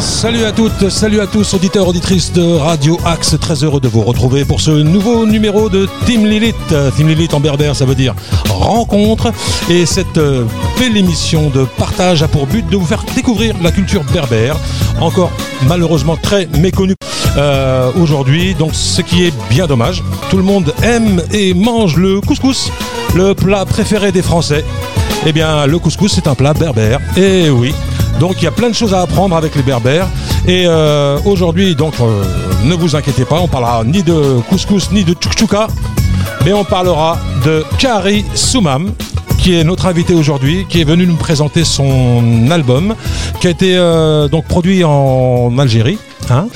Salut à toutes, salut à tous, auditeurs, auditrices de Radio Axe. Très heureux de vous retrouver pour ce nouveau numéro de Team Lilith. Team Lilith en berbère, ça veut dire rencontre. Et cette euh, belle émission de partage a pour but de vous faire découvrir la culture berbère, encore malheureusement très méconnue euh, aujourd'hui. Donc, ce qui est bien dommage. Tout le monde aime et mange le couscous, le plat préféré des Français. Eh bien, le couscous, c'est un plat berbère. Et oui. Donc il y a plein de choses à apprendre avec les berbères. Et euh, aujourd'hui, donc euh, ne vous inquiétez pas, on parlera ni de couscous ni de tchoukchouka, mais on parlera de Kari Soumam, qui est notre invité aujourd'hui, qui est venu nous présenter son album, qui a été euh, donc produit en Algérie. Hein.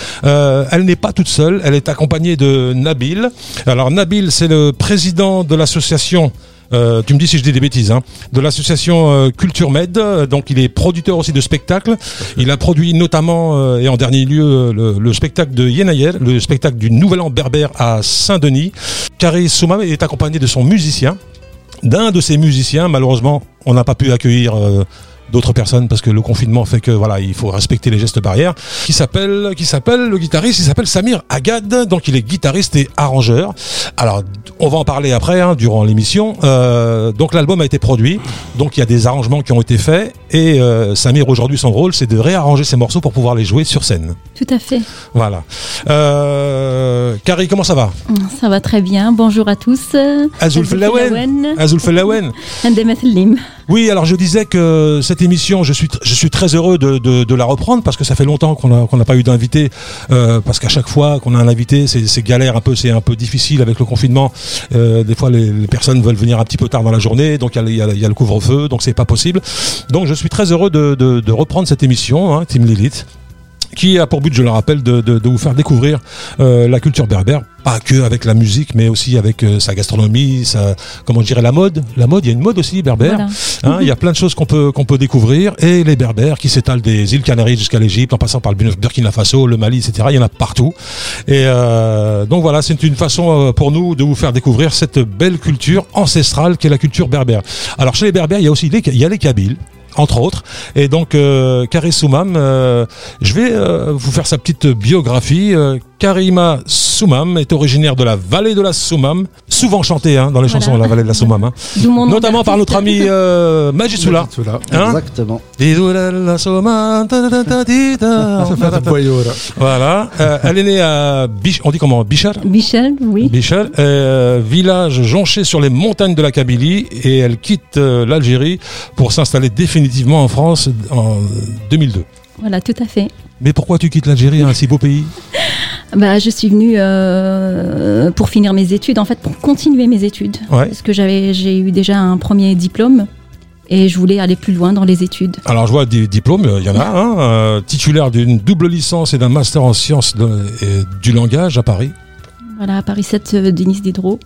Elle n'est pas toute seule, elle est accompagnée de Nabil. Alors Nabil, c'est le président de l'association euh, tu me dis si je dis des bêtises, hein, de l'association euh, Culture Med. euh, Donc, il est producteur aussi de spectacles. Il a produit notamment et en dernier lieu le, le spectacle de Yenayel, le spectacle du Nouvel An berbère à Saint-Denis. Kari Soumam est accompagné de son musicien, d'un de ses musiciens. Malheureusement, on n'a pas pu accueillir. D'autres personnes parce que le confinement fait que voilà il faut respecter les gestes barrières qui s'appelle qui s'appelle le guitariste il s'appelle Samir Agad donc il est guitariste et arrangeur. Alors on va en parler après hein, durant l'émission. Euh, donc l'album a été produit. Donc il y a des arrangements qui ont été faits. Et euh, Samir aujourd'hui son rôle c'est de réarranger ses morceaux pour pouvoir les jouer sur scène. Tout à fait. voilà. Euh, Carrie comment ça va? Ça va très bien. Bonjour à tous. Azul Felawen Azul Felawen. Oui, alors je disais que cette émission, je suis, très heureux de, la reprendre parce que ça fait longtemps qu'on n'a pas eu d'invité. euh, parce qu'à chaque fois qu'on a un invité, c'est galère un peu, c'est un peu difficile avec le confinement. Euh, des fois, les, personnes veulent venir un petit peu tard dans la journée, donc il y a le- couvre-feu, donc c'est pas possible. Donc je suis très heureux de reprendre cette émission, hein, Team Lilith qui a pour but, je le rappelle, de, de, de vous faire découvrir euh, la culture berbère, pas que avec la musique, mais aussi avec euh, sa gastronomie, sa, comment je dirais, la mode. La mode, il y a une mode aussi berbère. Voilà. Hein, Il y a plein de choses qu'on peut, qu'on peut découvrir. Et les berbères qui s'étalent des îles Canaries jusqu'à l'Égypte, en passant par le Burkina Faso, le Mali, etc. Il y en a partout. Et euh, donc voilà, c'est une façon pour nous de vous faire découvrir cette belle culture ancestrale qu'est la culture berbère. Alors chez les berbères, il y a aussi les, il y a les Kabyles entre autres. Et donc, euh, Kari Soumam, euh, je vais euh, vous faire sa petite biographie. Euh, Karima Soumam est originaire de la vallée de la Soumam, souvent chantée hein, dans les Voilà. chansons La vallée de la Soumam, hein. Notamment par notre ami euh, Majisula. Hein Exactement. Voilà, Euh, elle est née à Bich, on dit comment Bichar? Michel, oui. Bichar, euh, village jonché sur les montagnes de la Kabylie, et elle quitte euh, l'Algérie pour s'installer définitivement en France en 2002. Voilà, tout à fait. Mais pourquoi tu quittes l'Algérie, un si beau pays Bah, je suis venue euh, pour finir mes études, en fait, pour continuer mes études. Ouais. Parce que j'avais, j'ai eu déjà un premier diplôme et je voulais aller plus loin dans les études. Alors je vois des diplômes, il y en a un, euh, titulaire d'une double licence et d'un master en sciences de- du langage à Paris. Voilà, à Paris 7, euh, Denis Diderot.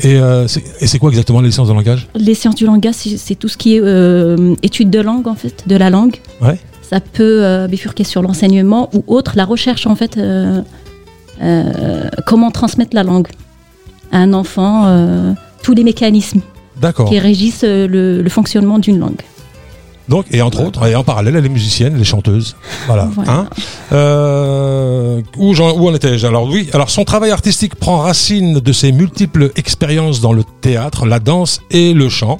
Et euh, c'est quoi exactement les licences de langage? Les sciences du langage, c'est c'est tout ce qui est euh, études de langue, en fait, de la langue. Ouais. Ça peut euh, bifurquer sur l'enseignement ou autre, la recherche, en fait, euh, euh, comment transmettre la langue à un enfant, tous les mécanismes D'accord. qui régissent le, le fonctionnement d'une langue. Donc, et entre autres, et en parallèle, elle est musicienne, elle est chanteuse. Voilà. Voilà. Hein Euh, où, en étais-je? Alors oui, alors son travail artistique prend racine de ses multiples expériences dans le théâtre, la danse et le chant.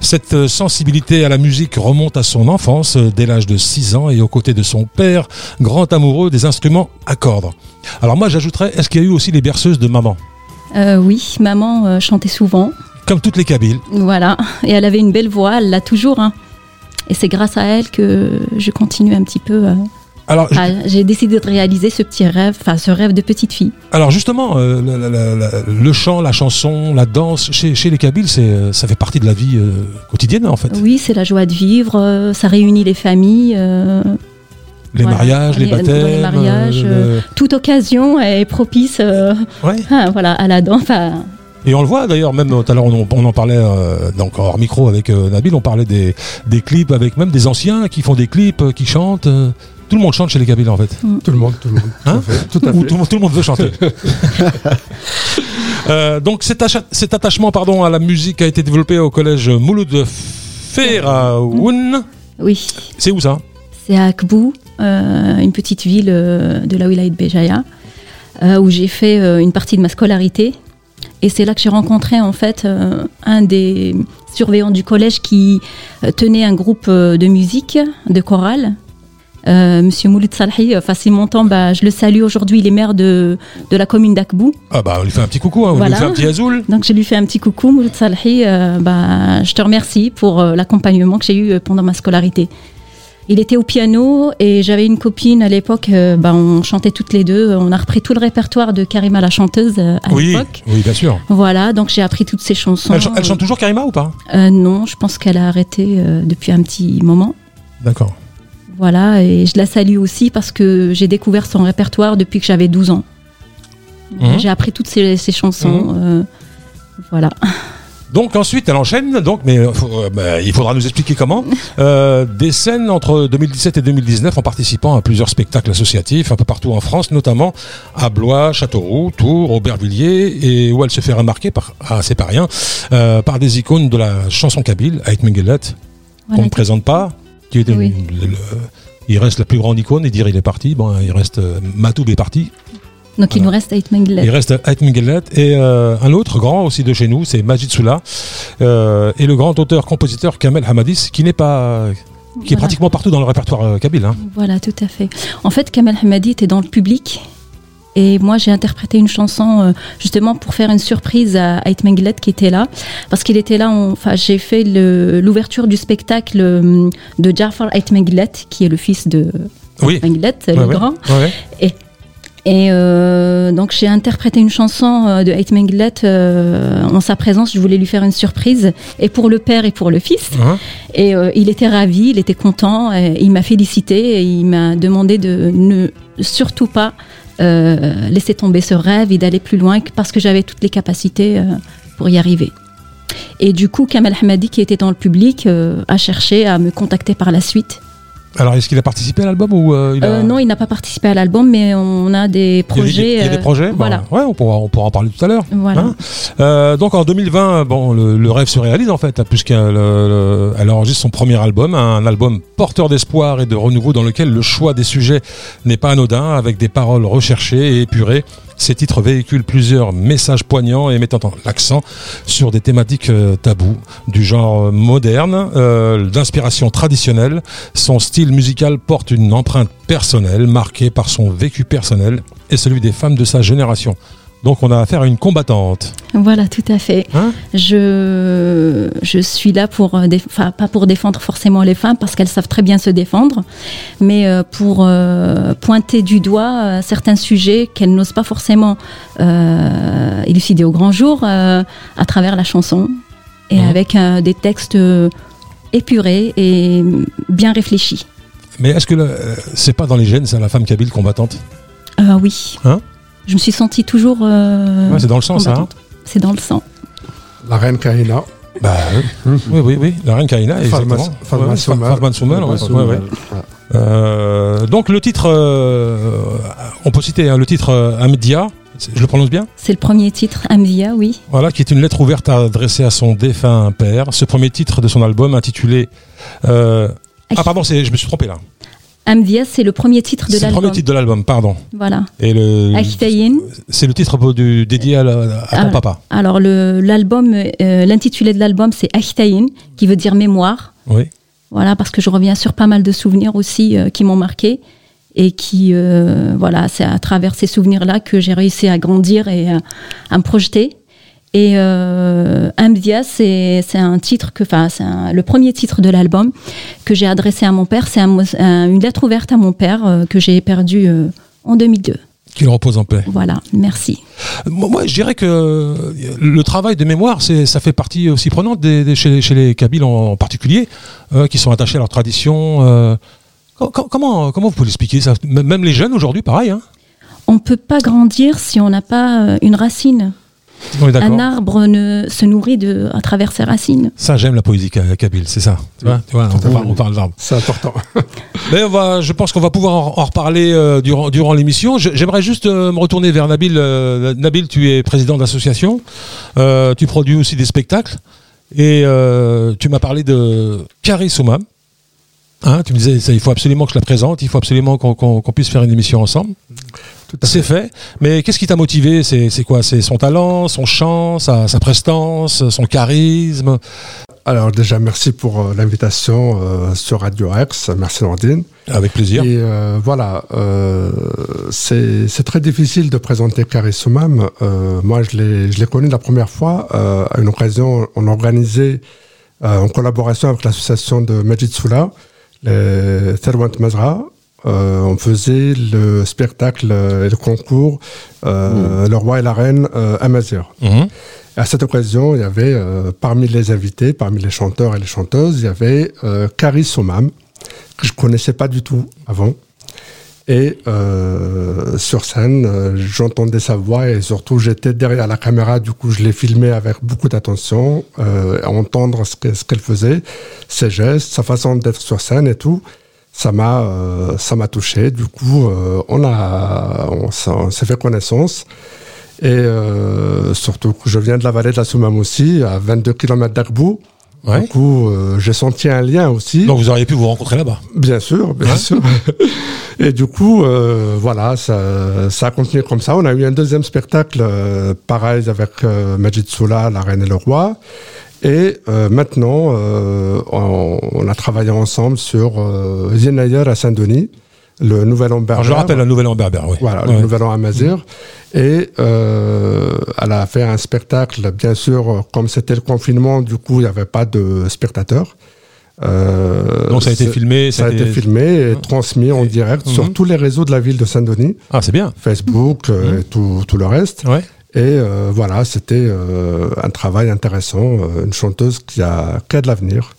Cette euh, sensibilité à la musique remonte à son enfance, euh, dès l'âge de 6 ans, et aux côtés de son père, grand amoureux des instruments à cordes. Alors moi, j'ajouterais, est-ce qu'il y a eu aussi les berceuses de maman? Euh, oui, maman euh, chantait souvent, Comme toutes les Kabyles. voilà, et elle avait une belle voix, elle l'a toujours. hein. Et c'est grâce à elle que je continue un petit peu. euh, Alors, je- J'ai décidé de réaliser ce petit rêve, enfin ce rêve de petite fille. Alors justement, euh, la- la- la- la- le chant, la chanson, la danse, chez, chez les Kabyles, c'est, euh, ça fait partie de la vie euh, quotidienne en fait. Oui, c'est la joie de vivre, euh, ça réunit les familles. Les Voilà. mariages, les Les- baptêmes. les mariages, toute occasion est propice ouais. voilà, à la danse. Et on le voit d'ailleurs, même tout à l'heure on, en- on en parlait euh, donc hors micro avec euh, Nabil, on parlait des, des clips avec même des anciens qui font des clips, euh, qui chantent. euh, tout le monde chante chez les Kabyles en fait. Tout le monde, tout le monde. Tout Hein à fait. Tout Ou le monde- tout le monde veut chanter. Euh, donc cet, attachement pardon, à la musique a été développé au collège Mouloud Feraoun. oui, C'est où ça? C'est à Akbou, euh, une petite ville euh, de la wilaya de Béjaïa, euh, où j'ai fait euh, une partie de ma scolarité. Et c'est là que j'ai rencontré en fait euh, un des surveillants du collège qui euh, tenait un groupe euh, de musique, de chorale. Euh, Monsieur Mouloud Salhi, mon temps, bah, je le salue aujourd'hui, il est maire de, de la commune d'Akbou. Ah bah on lui fait un petit coucou, hein, on Voilà. lui fait un petit azoul. Donc je lui fais un petit coucou, Mouloud Salhi. euh, bah, je te remercie pour euh, l'accompagnement que j'ai eu pendant ma scolarité. Il était au piano et j'avais une copine à l'époque, bah, on chantait toutes les deux. On a repris tout le répertoire de Karima la chanteuse euh, à Oui, l'époque. oui, bien sûr. Voilà, donc j'ai appris toutes ces chansons. Elle, ch- elle chante toujours Karima ou pas? Euh, Non, je pense qu'elle a arrêté depuis un petit moment. D'accord. Voilà, et je la salue aussi parce que j'ai découvert son répertoire depuis que j'avais 12 ans. Mhm. J'ai appris toutes ces chansons. euh, voilà. Donc ensuite, elle enchaîne, donc, mais euh, euh, bah, il faudra nous expliquer comment. Euh, des scènes entre 2017 et 2019 en participant à plusieurs spectacles associatifs un peu partout en France, notamment à Blois, Châteauroux, Tours, Aubervilliers, et où elle se fait remarquer par, ah c'est pas rien, euh, par des icônes de la chanson kabyle, Ait Mengelet, qu'on ne présente pas, qui Oui. le- le- il reste la plus grande icône, et dire il est parti, bon, il reste Matoub est parti, Donc il nous reste Ait Menglet. il reste Ait Mingelet et euh, un autre grand aussi de chez nous, c'est Majid Soula, euh, et le grand auteur-compositeur Kamel Hamadis, qui n'est pas, qui est pratiquement partout dans le répertoire euh, kabyle. hein. Voilà, tout à fait. En fait, Kamel Hamadi était dans le public. Et moi, j'ai interprété une chanson euh, justement pour faire une surprise à Ait Menglet qui était là. Parce qu'il était là, enfin, j'ai fait l'ouverture du spectacle de Jafar Ait Menglet, qui est le fils de Oui. Menglet, Ouais, le ouais. grand. Ouais, ouais. Et euh, donc j'ai interprété une chanson euh, de Ait Menglet euh, en sa présence. Je voulais lui faire une surprise, et pour le père et pour le fils. Hein Et euh, il était ravi, il était content, et il m'a félicité et il m'a demandé de ne surtout pas laisser tomber ce rêve et d'aller plus loin parce que j'avais toutes les capacités pour y arriver. Et du coup, Kamel Hamadi, qui était dans le public, a cherché à me contacter par la suite. Alors, est-ce qu'il a participé à l'album ou euh, il a... Euh, non, il n'a pas participé à l'album, mais on a des Il y a des- projets. Il y a des euh, projets Voilà. Ouais, on pourra, on pourra en parler tout à l'heure. Voilà. Hein Euh, donc en 2020, bon, le, le rêve se réalise en fait, puisqu'elle euh, elle enregistre son premier album, un album porteur d'espoir et de renouveau dans lequel le choix des sujets n'est pas anodin, avec des paroles recherchées et épurées. Ces titres véhiculent plusieurs messages poignants et mettant en- l'accent sur des thématiques euh, tabous, du genre euh, moderne, euh, d'inspiration traditionnelle. Son style musical porte une empreinte personnelle, marquée par son vécu personnel et celui des femmes de sa génération. Donc on a affaire à une combattante. Voilà, tout à fait. Hein je, je suis là pour, euh, déf- enfin, pas pour défendre forcément les femmes parce qu'elles savent très bien se défendre, mais euh, pour euh, pointer du doigt certains sujets qu'elles n'osent pas forcément euh, élucider au grand jour euh, à travers la chanson et Mhm. avec des textes épurés et bien réfléchis. Mais est-ce que c'est pas dans les gènes, ça, la femme kabyle combattante Ah oui. Hein? Je me suis sentie toujours. euh, Ouais, C'est dans le sang, ça. hein. C'est dans le sang. La reine Kahina. bah, oui, oui, oui, oui, la reine Karina, Fatma- exactement. Ouais, ouais. Euh, donc le titre, euh, on peut citer hein, le titre euh, Amdia, c'est- je le prononce bien? C'est le premier titre, Amvia, oui. Voilà, qui est une lettre ouverte adressée à son défunt père. Ce premier titre de son album intitulé. euh, ah pardon, je me suis trompé là. Amvia, c'est le premier titre de C'est le l'album. premier titre de l'album, pardon. Voilà. Et le, c'est le titre du, dédié à, la- à ton Ah. papa. Alors l'album, euh, l'intitulé de l'album, c'est Achitayin, qui veut dire mémoire. Oui. Voilà, parce que je reviens sur pas mal de souvenirs aussi euh, qui m'ont marqué et qui, euh, voilà, c'est à travers ces souvenirs-là que j'ai réussi à grandir et à, à me projeter. Et euh, Amdia, c'est un titre que, enfin, le premier titre de l'album que j'ai adressé à mon père. C'est un mot- un- une lettre ouverte à mon père euh, que j'ai perdu euh, en 2002. Qu'il repose en paix. Voilà, merci. Moi, je dirais que euh, le travail de mémoire, ça fait partie aussi prenante des, des- chez, les- chez les Kabyles en, particulier, euh, qui sont attachés à leur tradition. Co- co- comment, comment vous pouvez l'expliquer ça? Même les jeunes aujourd'hui, pareil. Hein? On peut pas grandir si on n'a pas une racine. Un arbre ne, se nourrit de, à travers ses racines. Ça, j'aime la poésie ka- kabyle, c'est ça. Tu vois, tu vois, on, Totalement. on parle d'arbres. C'est important. Mais on va, je pense qu'on va pouvoir en, en reparler euh, durant, durant l'émission. Je- J'aimerais juste euh, me retourner vers Nabil. Euh, Nabil, tu es président d'association. Euh, tu produis aussi des spectacles. Et euh, tu m'as parlé de Carré Soumam. Hein, tu me disais, ça, il faut absolument que je la présente, il faut absolument qu'on qu'on- qu'on puisse faire une émission ensemble. C'est fait. Mais qu'est-ce qui t'a motivé? C'est quoi? C'est son talent, son chant, sa, sa prestance, son charisme? Alors déjà, merci pour euh, l'invitation euh, sur Radio X. Merci Nordine. Avec plaisir. Et euh, voilà, euh, c'est très difficile de présenter Soumam. Euh, moi, je l'ai connu la première fois à une occasion. On organisait en collaboration avec l'association de Majid Soula, les Therwant Mazra. Euh, on faisait le spectacle et le concours euh, Le Roi et la Reine euh, à Mazir. Mhm. À cette occasion, il y avait euh, parmi les invités, parmi les chanteurs et les chanteuses, il y avait Karis Somam, que je connaissais pas du tout avant. Et sur scène, j'entendais sa voix et surtout j'étais derrière la caméra, du coup je l'ai filmé avec beaucoup d'attention, à entendre ce qu'elle faisait, ses gestes, sa façon d'être sur scène et tout. Ça m'a, euh, ça m'a touché. Du coup, euh, on a, on s'est on s'est fait connaissance. Et euh, surtout que je viens de la vallée de la Soumam aussi, à 22 km d'Arbou. Ouais. Du coup, euh, j'ai senti un lien aussi. Donc vous auriez pu vous rencontrer là-bas. Bien sûr, bien Ouais. sûr. Et du coup, euh, voilà, ça, ça a continué comme ça. On a eu un deuxième spectacle, pareil, avec Majid Soula, La Reine et le Roi. Et euh, maintenant, euh, on, on a travaillé ensemble sur euh, Yenayer à Saint-Denis, le nouvel an berbère. je rappelle la nouvelle en berbère, oui. Voilà, Ouais. le nouvel an à Mazir. Et euh, elle a fait un spectacle, bien sûr, comme c'était le confinement, du coup, il n'y avait pas de spectateurs. Euh, Donc ça a été filmé. ça a été filmé et transmis en direct Mhm. sur tous les réseaux de la ville de Saint-Denis, Ah, c'est bien. Facebook Mhm. et tout, tout le reste. Ouais. Et euh, voilà, c'était euh, un travail intéressant, euh, une chanteuse qui a, qui a de l'avenir.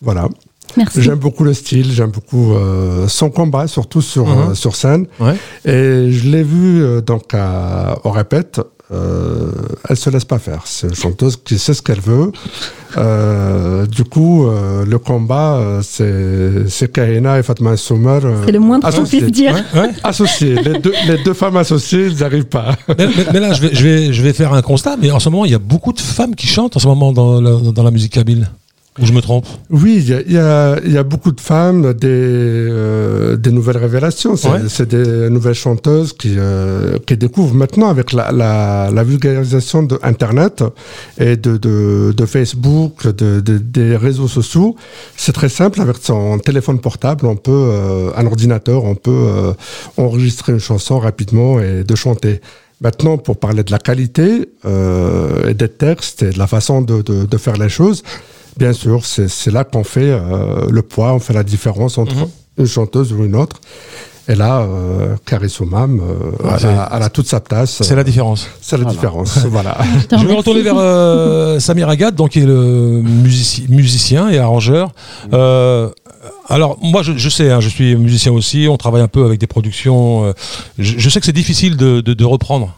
Voilà. Merci. J'aime beaucoup le style, j'aime beaucoup euh, son combat, surtout sur, Mhm. euh, sur scène. Ouais. Et je l'ai vue euh, donc à, au répète. Euh, elle se laisse pas faire. C'est une chanteuse qui sait ce qu'elle veut. Euh, du coup, euh, le combat, euh, c'est c'est Kahina et Fatma Soumer. euh, C'est le moins qu'on puisse dire. Ouais, ouais. Associés. les, deux, les deux femmes associées, ils n'y arrivent pas. mais, mais- mais là, je vais, je, vais, je vais faire un constat, mais en ce moment, il y a beaucoup de femmes qui chantent en ce moment dans la, dans la musique kabyle. Ou je me trompe Oui, il y y, y a beaucoup de femmes, des, euh, des nouvelles révélations. C'est Ouais. des nouvelles chanteuses qui, euh, qui découvrent maintenant avec la, la, la vulgarisation de Internet et de, de, de Facebook, de, de- des réseaux sociaux. C'est très simple. Avec son téléphone portable, on peut, euh, un ordinateur, on peut euh, enregistrer une chanson rapidement et de chanter. Maintenant, pour parler de la qualité euh, et des textes et de la façon de, de, de faire les choses, bien sûr, c'est c'est là qu'on fait euh, le poids, on fait la différence entre Mhm. une chanteuse ou une autre. Et là, euh, Carrie Soumam, euh, Ouais, elle, a, elle a toute sa place. C'est la différence. C'est la Voilà. différence. voilà. Je vais retourner vers euh, Samir Agad, donc qui est le musici- musicien et arrangeur. Euh, alors moi, je, je sais, hein, je suis musicien aussi. On travaille un peu avec des productions. euh, je, je sais que c'est difficile de, de- de reprendre.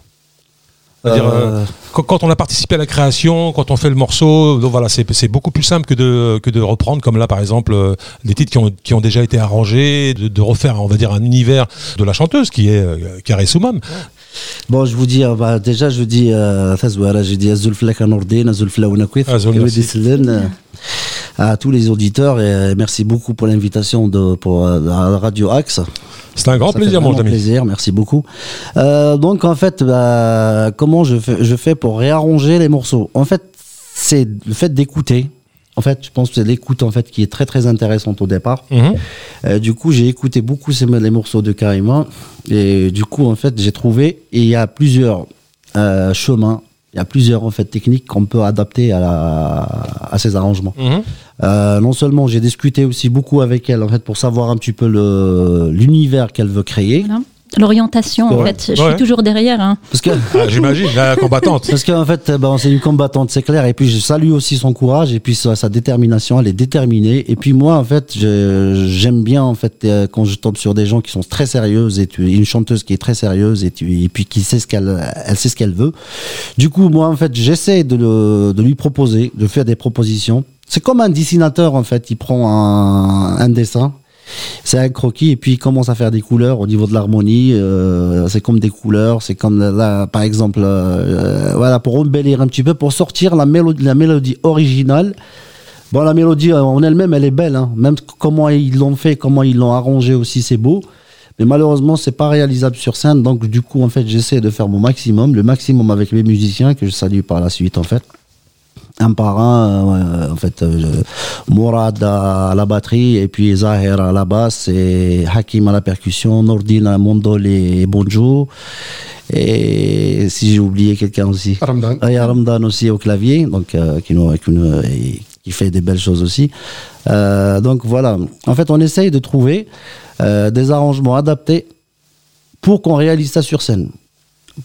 C'est-à-dire, Euh, Quand, on a participé à la création, quand on fait le morceau, donc voilà, c'est beaucoup plus simple que de, que de reprendre, comme là par exemple, euh, des titres qui ont, qui ont déjà été arrangés, de, de refaire, on va dire, un univers de la chanteuse qui est euh, Carré Soumam. Bon, je vous dis, euh, bah, déjà, je vous dis, euh, j'ai dit Azul Flak Azul Flaounakwith, Azul, À tous les auditeurs et euh, merci beaucoup pour l'invitation de, pour euh, la Radio Axe. C'est un grand Ça plaisir, mon ami. plaisir, merci beaucoup. Euh, donc en fait, bah, comment je fais, je fais pour réarranger les morceaux? En fait, c'est le fait d'écouter. En fait, je pense que c'est l'écoute en fait qui est très très intéressante au départ. Mhm. Euh, du coup, j'ai écouté beaucoup ces, les morceaux de Karima et du coup, en fait, j'ai trouvé et il y a plusieurs euh, chemins, il y a plusieurs en fait techniques qu'on peut adapter à, la- à ces arrangements. Mhm. Euh, non seulement j'ai discuté aussi beaucoup avec elle en fait pour savoir un petit peu le l'univers qu'elle veut créer, Voilà. L'orientation, en fait, je Ouais. suis toujours derrière. hein. parce que Ah, J'imagine, la combattante. Parce qu'en fait, ben, c'est une combattante, c'est clair. Et puis, je salue aussi son courage et puis sa, sa détermination. Elle est déterminée. Et puis, moi, en fait, j'aime bien, en fait, euh, quand je tombe sur des gens qui sont très sérieuses et tu, une chanteuse qui est très sérieuse et, tu, et puis qui sait ce qu'elle, elle sait ce qu'elle veut. Du coup, moi, en fait, j'essaie de, le- de lui proposer, de faire des propositions. C'est comme un dessinateur, en fait. Il prend un, un dessin. C'est un croquis et puis il commence à faire des couleurs au niveau de l'harmonie. euh, c'est comme des couleurs, c'est comme là, par exemple, euh, voilà, pour embellir un petit peu, pour sortir la mélodie, originale Bon, la mélodie euh, en elle-même, elle est belle. Hein. Même comment ils l'ont fait, comment ils l'ont arrangé aussi, c'est beau. Mais malheureusement, c'est pas réalisable sur scène. Donc, du coup, en fait, j'essaie de faire mon maximum, le maximum avec mes musiciens que je salue par la suite, en fait. Un par un, euh, en fait, euh, Mourad à la batterie, et puis Zahir à la basse, et Hakim à la percussion, Nordin à Mondol et Bonjo. Et si j'ai oublié quelqu'un aussi. Ramadan. Ah, Il y a Ramdan aussi au clavier, donc euh, qui, nous, qui, nous- et qui fait des belles choses aussi. Euh, donc voilà. En fait, on essaye de trouver euh, des arrangements adaptés pour qu'on réalise ça sur scène.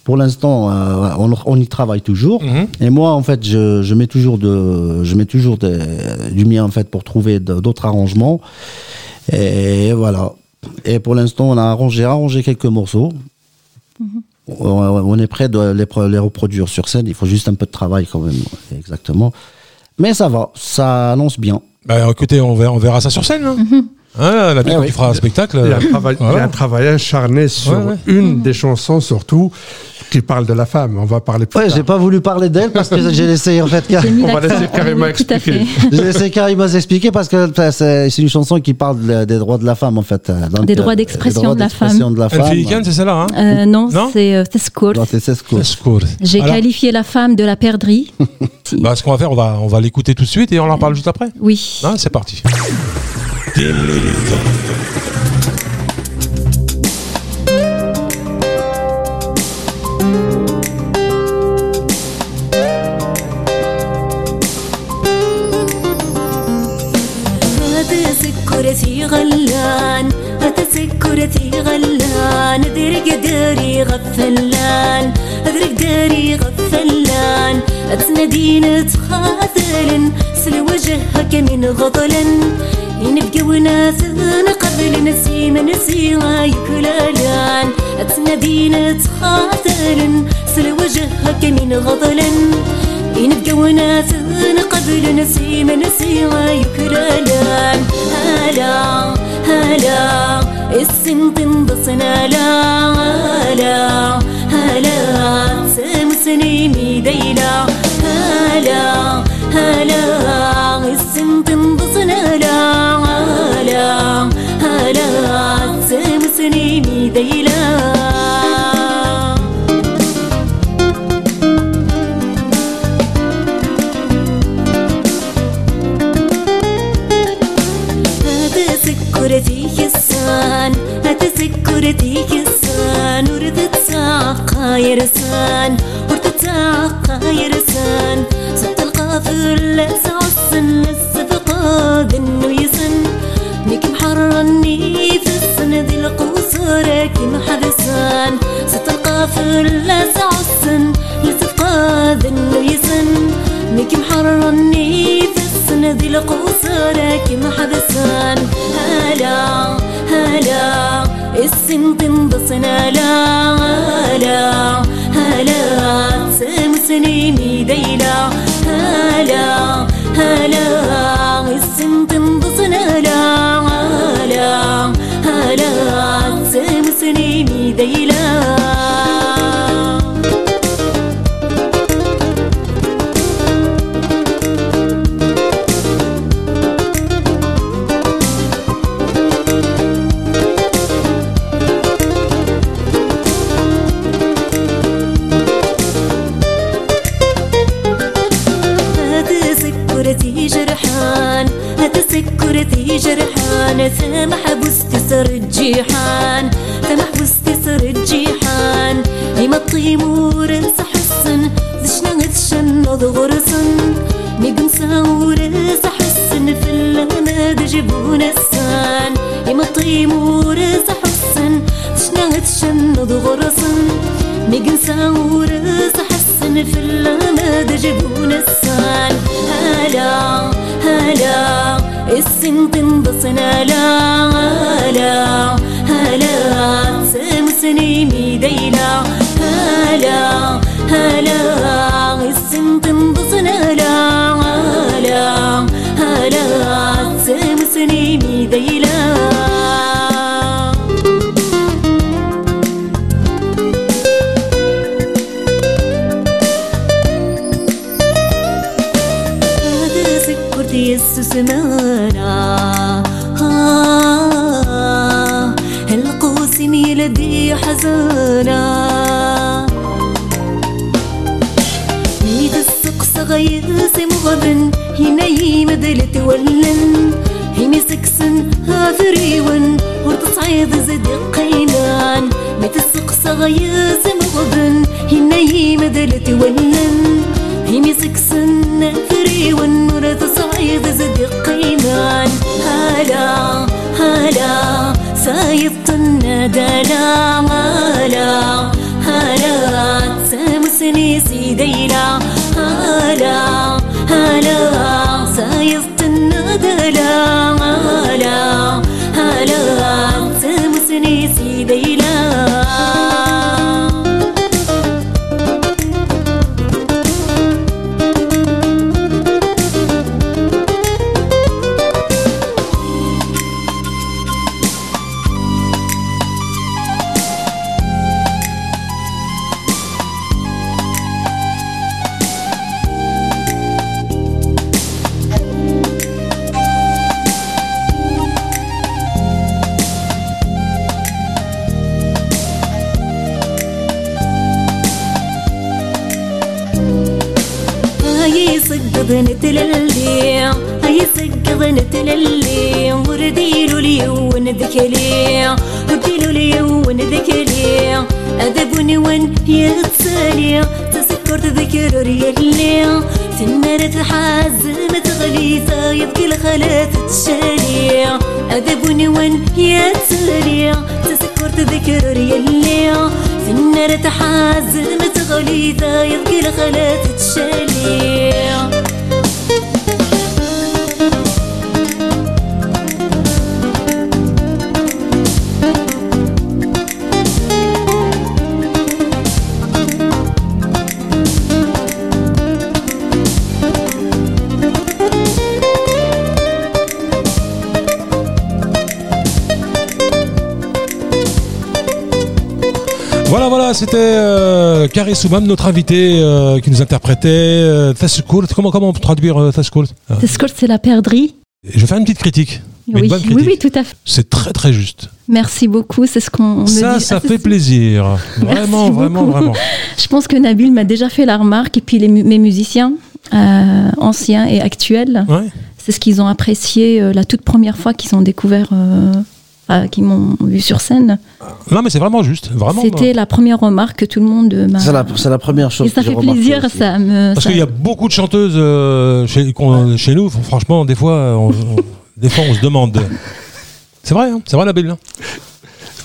Pour l'instant, euh, on, on y travaille toujours. Mhm. Et moi, en fait, je, je mets toujours de, je mets toujours de- du mien en fait pour trouver d'autres arrangements. Et voilà. Et pour l'instant, on a arrangé, arrangé quelques morceaux. On, on est prêt de les, pro- les reproduire sur scène. Il faut juste un peu de travail quand même, exactement. Mais ça va, ça annonce bien. Bah, écoutez, on verra, on verra ça sur scène. hein. Hein, la Eh tu feras un spectacle. Il y a euh, un travail, voilà. acharné sur Ouais, ouais. une des chansons surtout qui parle de la femme. On va parler plus Ouais, tard. j'ai pas voulu parler d'elle parce que j'ai laissé en fait. On va laisser Karima expliquer. J'ai laissé Karima s'expliquer parce que c'est une chanson qui parle de- des droits de la femme en fait. Donc, Des droits euh, d'expression de la d'expression de la femme. C'est celle-là, hein Euh, non, Non c'est euh, Score. J'ai Alors, qualifié la femme de la perdrix. Si. bah, ce qu'on va faire, on va, on va l'écouter tout de suite et on en parle juste après. Oui. Hein, c'est parti. Team Lyrica. سكرتي غلان ادري قدري غفلان ادري قدري غفلان اتنادين تخاذلن سل وجهك من غضلن ينبقى وناس قبل نسي ما نسي يكلالان اتنادين تخاذلن سل وجهك من غضلن. ينبقى وناس قبل نسيم نسيما يكرالان هلا هلا السن تنبصنا لا. هلا هلا سام سنيمي ديلا هلا هلا السن تنبصنا لا. هلا هلا سام سنيمي ديلا سان أتذكر ديك كسان ورد تساقا يرسان ورد تساقا يرسان صوت القافر لسع السن السفقا ذنو يسن. ميك محرني في السن ذي القصورة راكي محبسان صوت القافر لسع السن السفقا ذنو يسن. ميك محرني في السن ذي القصورة راكي محبسان هلا هلا السن تنبصنا لا هلا هلا سام سنيني ديلا هلا هلا السن تنبصنا لا هلا هلا سام سنيني جرحان سامح بوس كسر الجيحان سامح بوس كسر الجيحان. لما الطيمور انسح السن زشنا غثشن نضغرسن نجم ساور انسح حسن في اللماد جبون السان. لما الطيمور انسح السن زشنا غثشن نضغرسن نجم ساور انسح في اللماد جبون السان. هلا هلا السن تنبصنا لا لا هلا سم سمسني ميديلا هلا هلا السن تنبصنا لا لا هلا سم سمسني ميديلا ولدي حزانا ميت السقسة صغير سي مغرن هناي مدل تولن هني سكسن هاذريون ورتصعيد زد قينان. ميت السقسة صغير سي مغرن هناي مدل تولن هني سكسن هاذريون ورتصعيد زد قينان. هلا هلا சாயத்தொன்ன தனாமாலா ஹலா سمسني سيدينا. هلا هلا سايستنا دلا مالا. نار تحزن متغلي ذا يبكي لخلات تشالي. Voilà, c'était euh, Carré Soumam, notre invité euh, qui nous interprétait euh. Comment, comment on peut traduire euh, Thescourt Euh, c'est la perdrix. Je vais faire une petite critique. mais Oui. une bonne oui, critique. oui, tout à fait. C'est très très juste. Merci beaucoup, c'est ce qu'on me Ça, dit. ça Ah, fait plaisir. Vraiment, vraiment, vraiment. Je pense que Nabil m'a déjà fait la remarque, et puis les, mes musiciens, euh, anciens et actuels, Ouais. c'est ce qu'ils ont apprécié euh, la toute première fois qu'ils ont découvert, euh, enfin, qu'ils m'ont vu sur scène. Non, mais c'est vraiment juste. Vraiment. C'était la première remarque que tout le monde m'a. C'est la, c'est la première chose Et ça que j'ai fait plaisir, aussi. ça me. Parce ça- qu'il y a beaucoup de chanteuses euh, chez, qu'on- chez nous. Franchement, des fois, on, on- des fois, on se demande. C'est vrai, hein, c'est vrai la Bible. hein.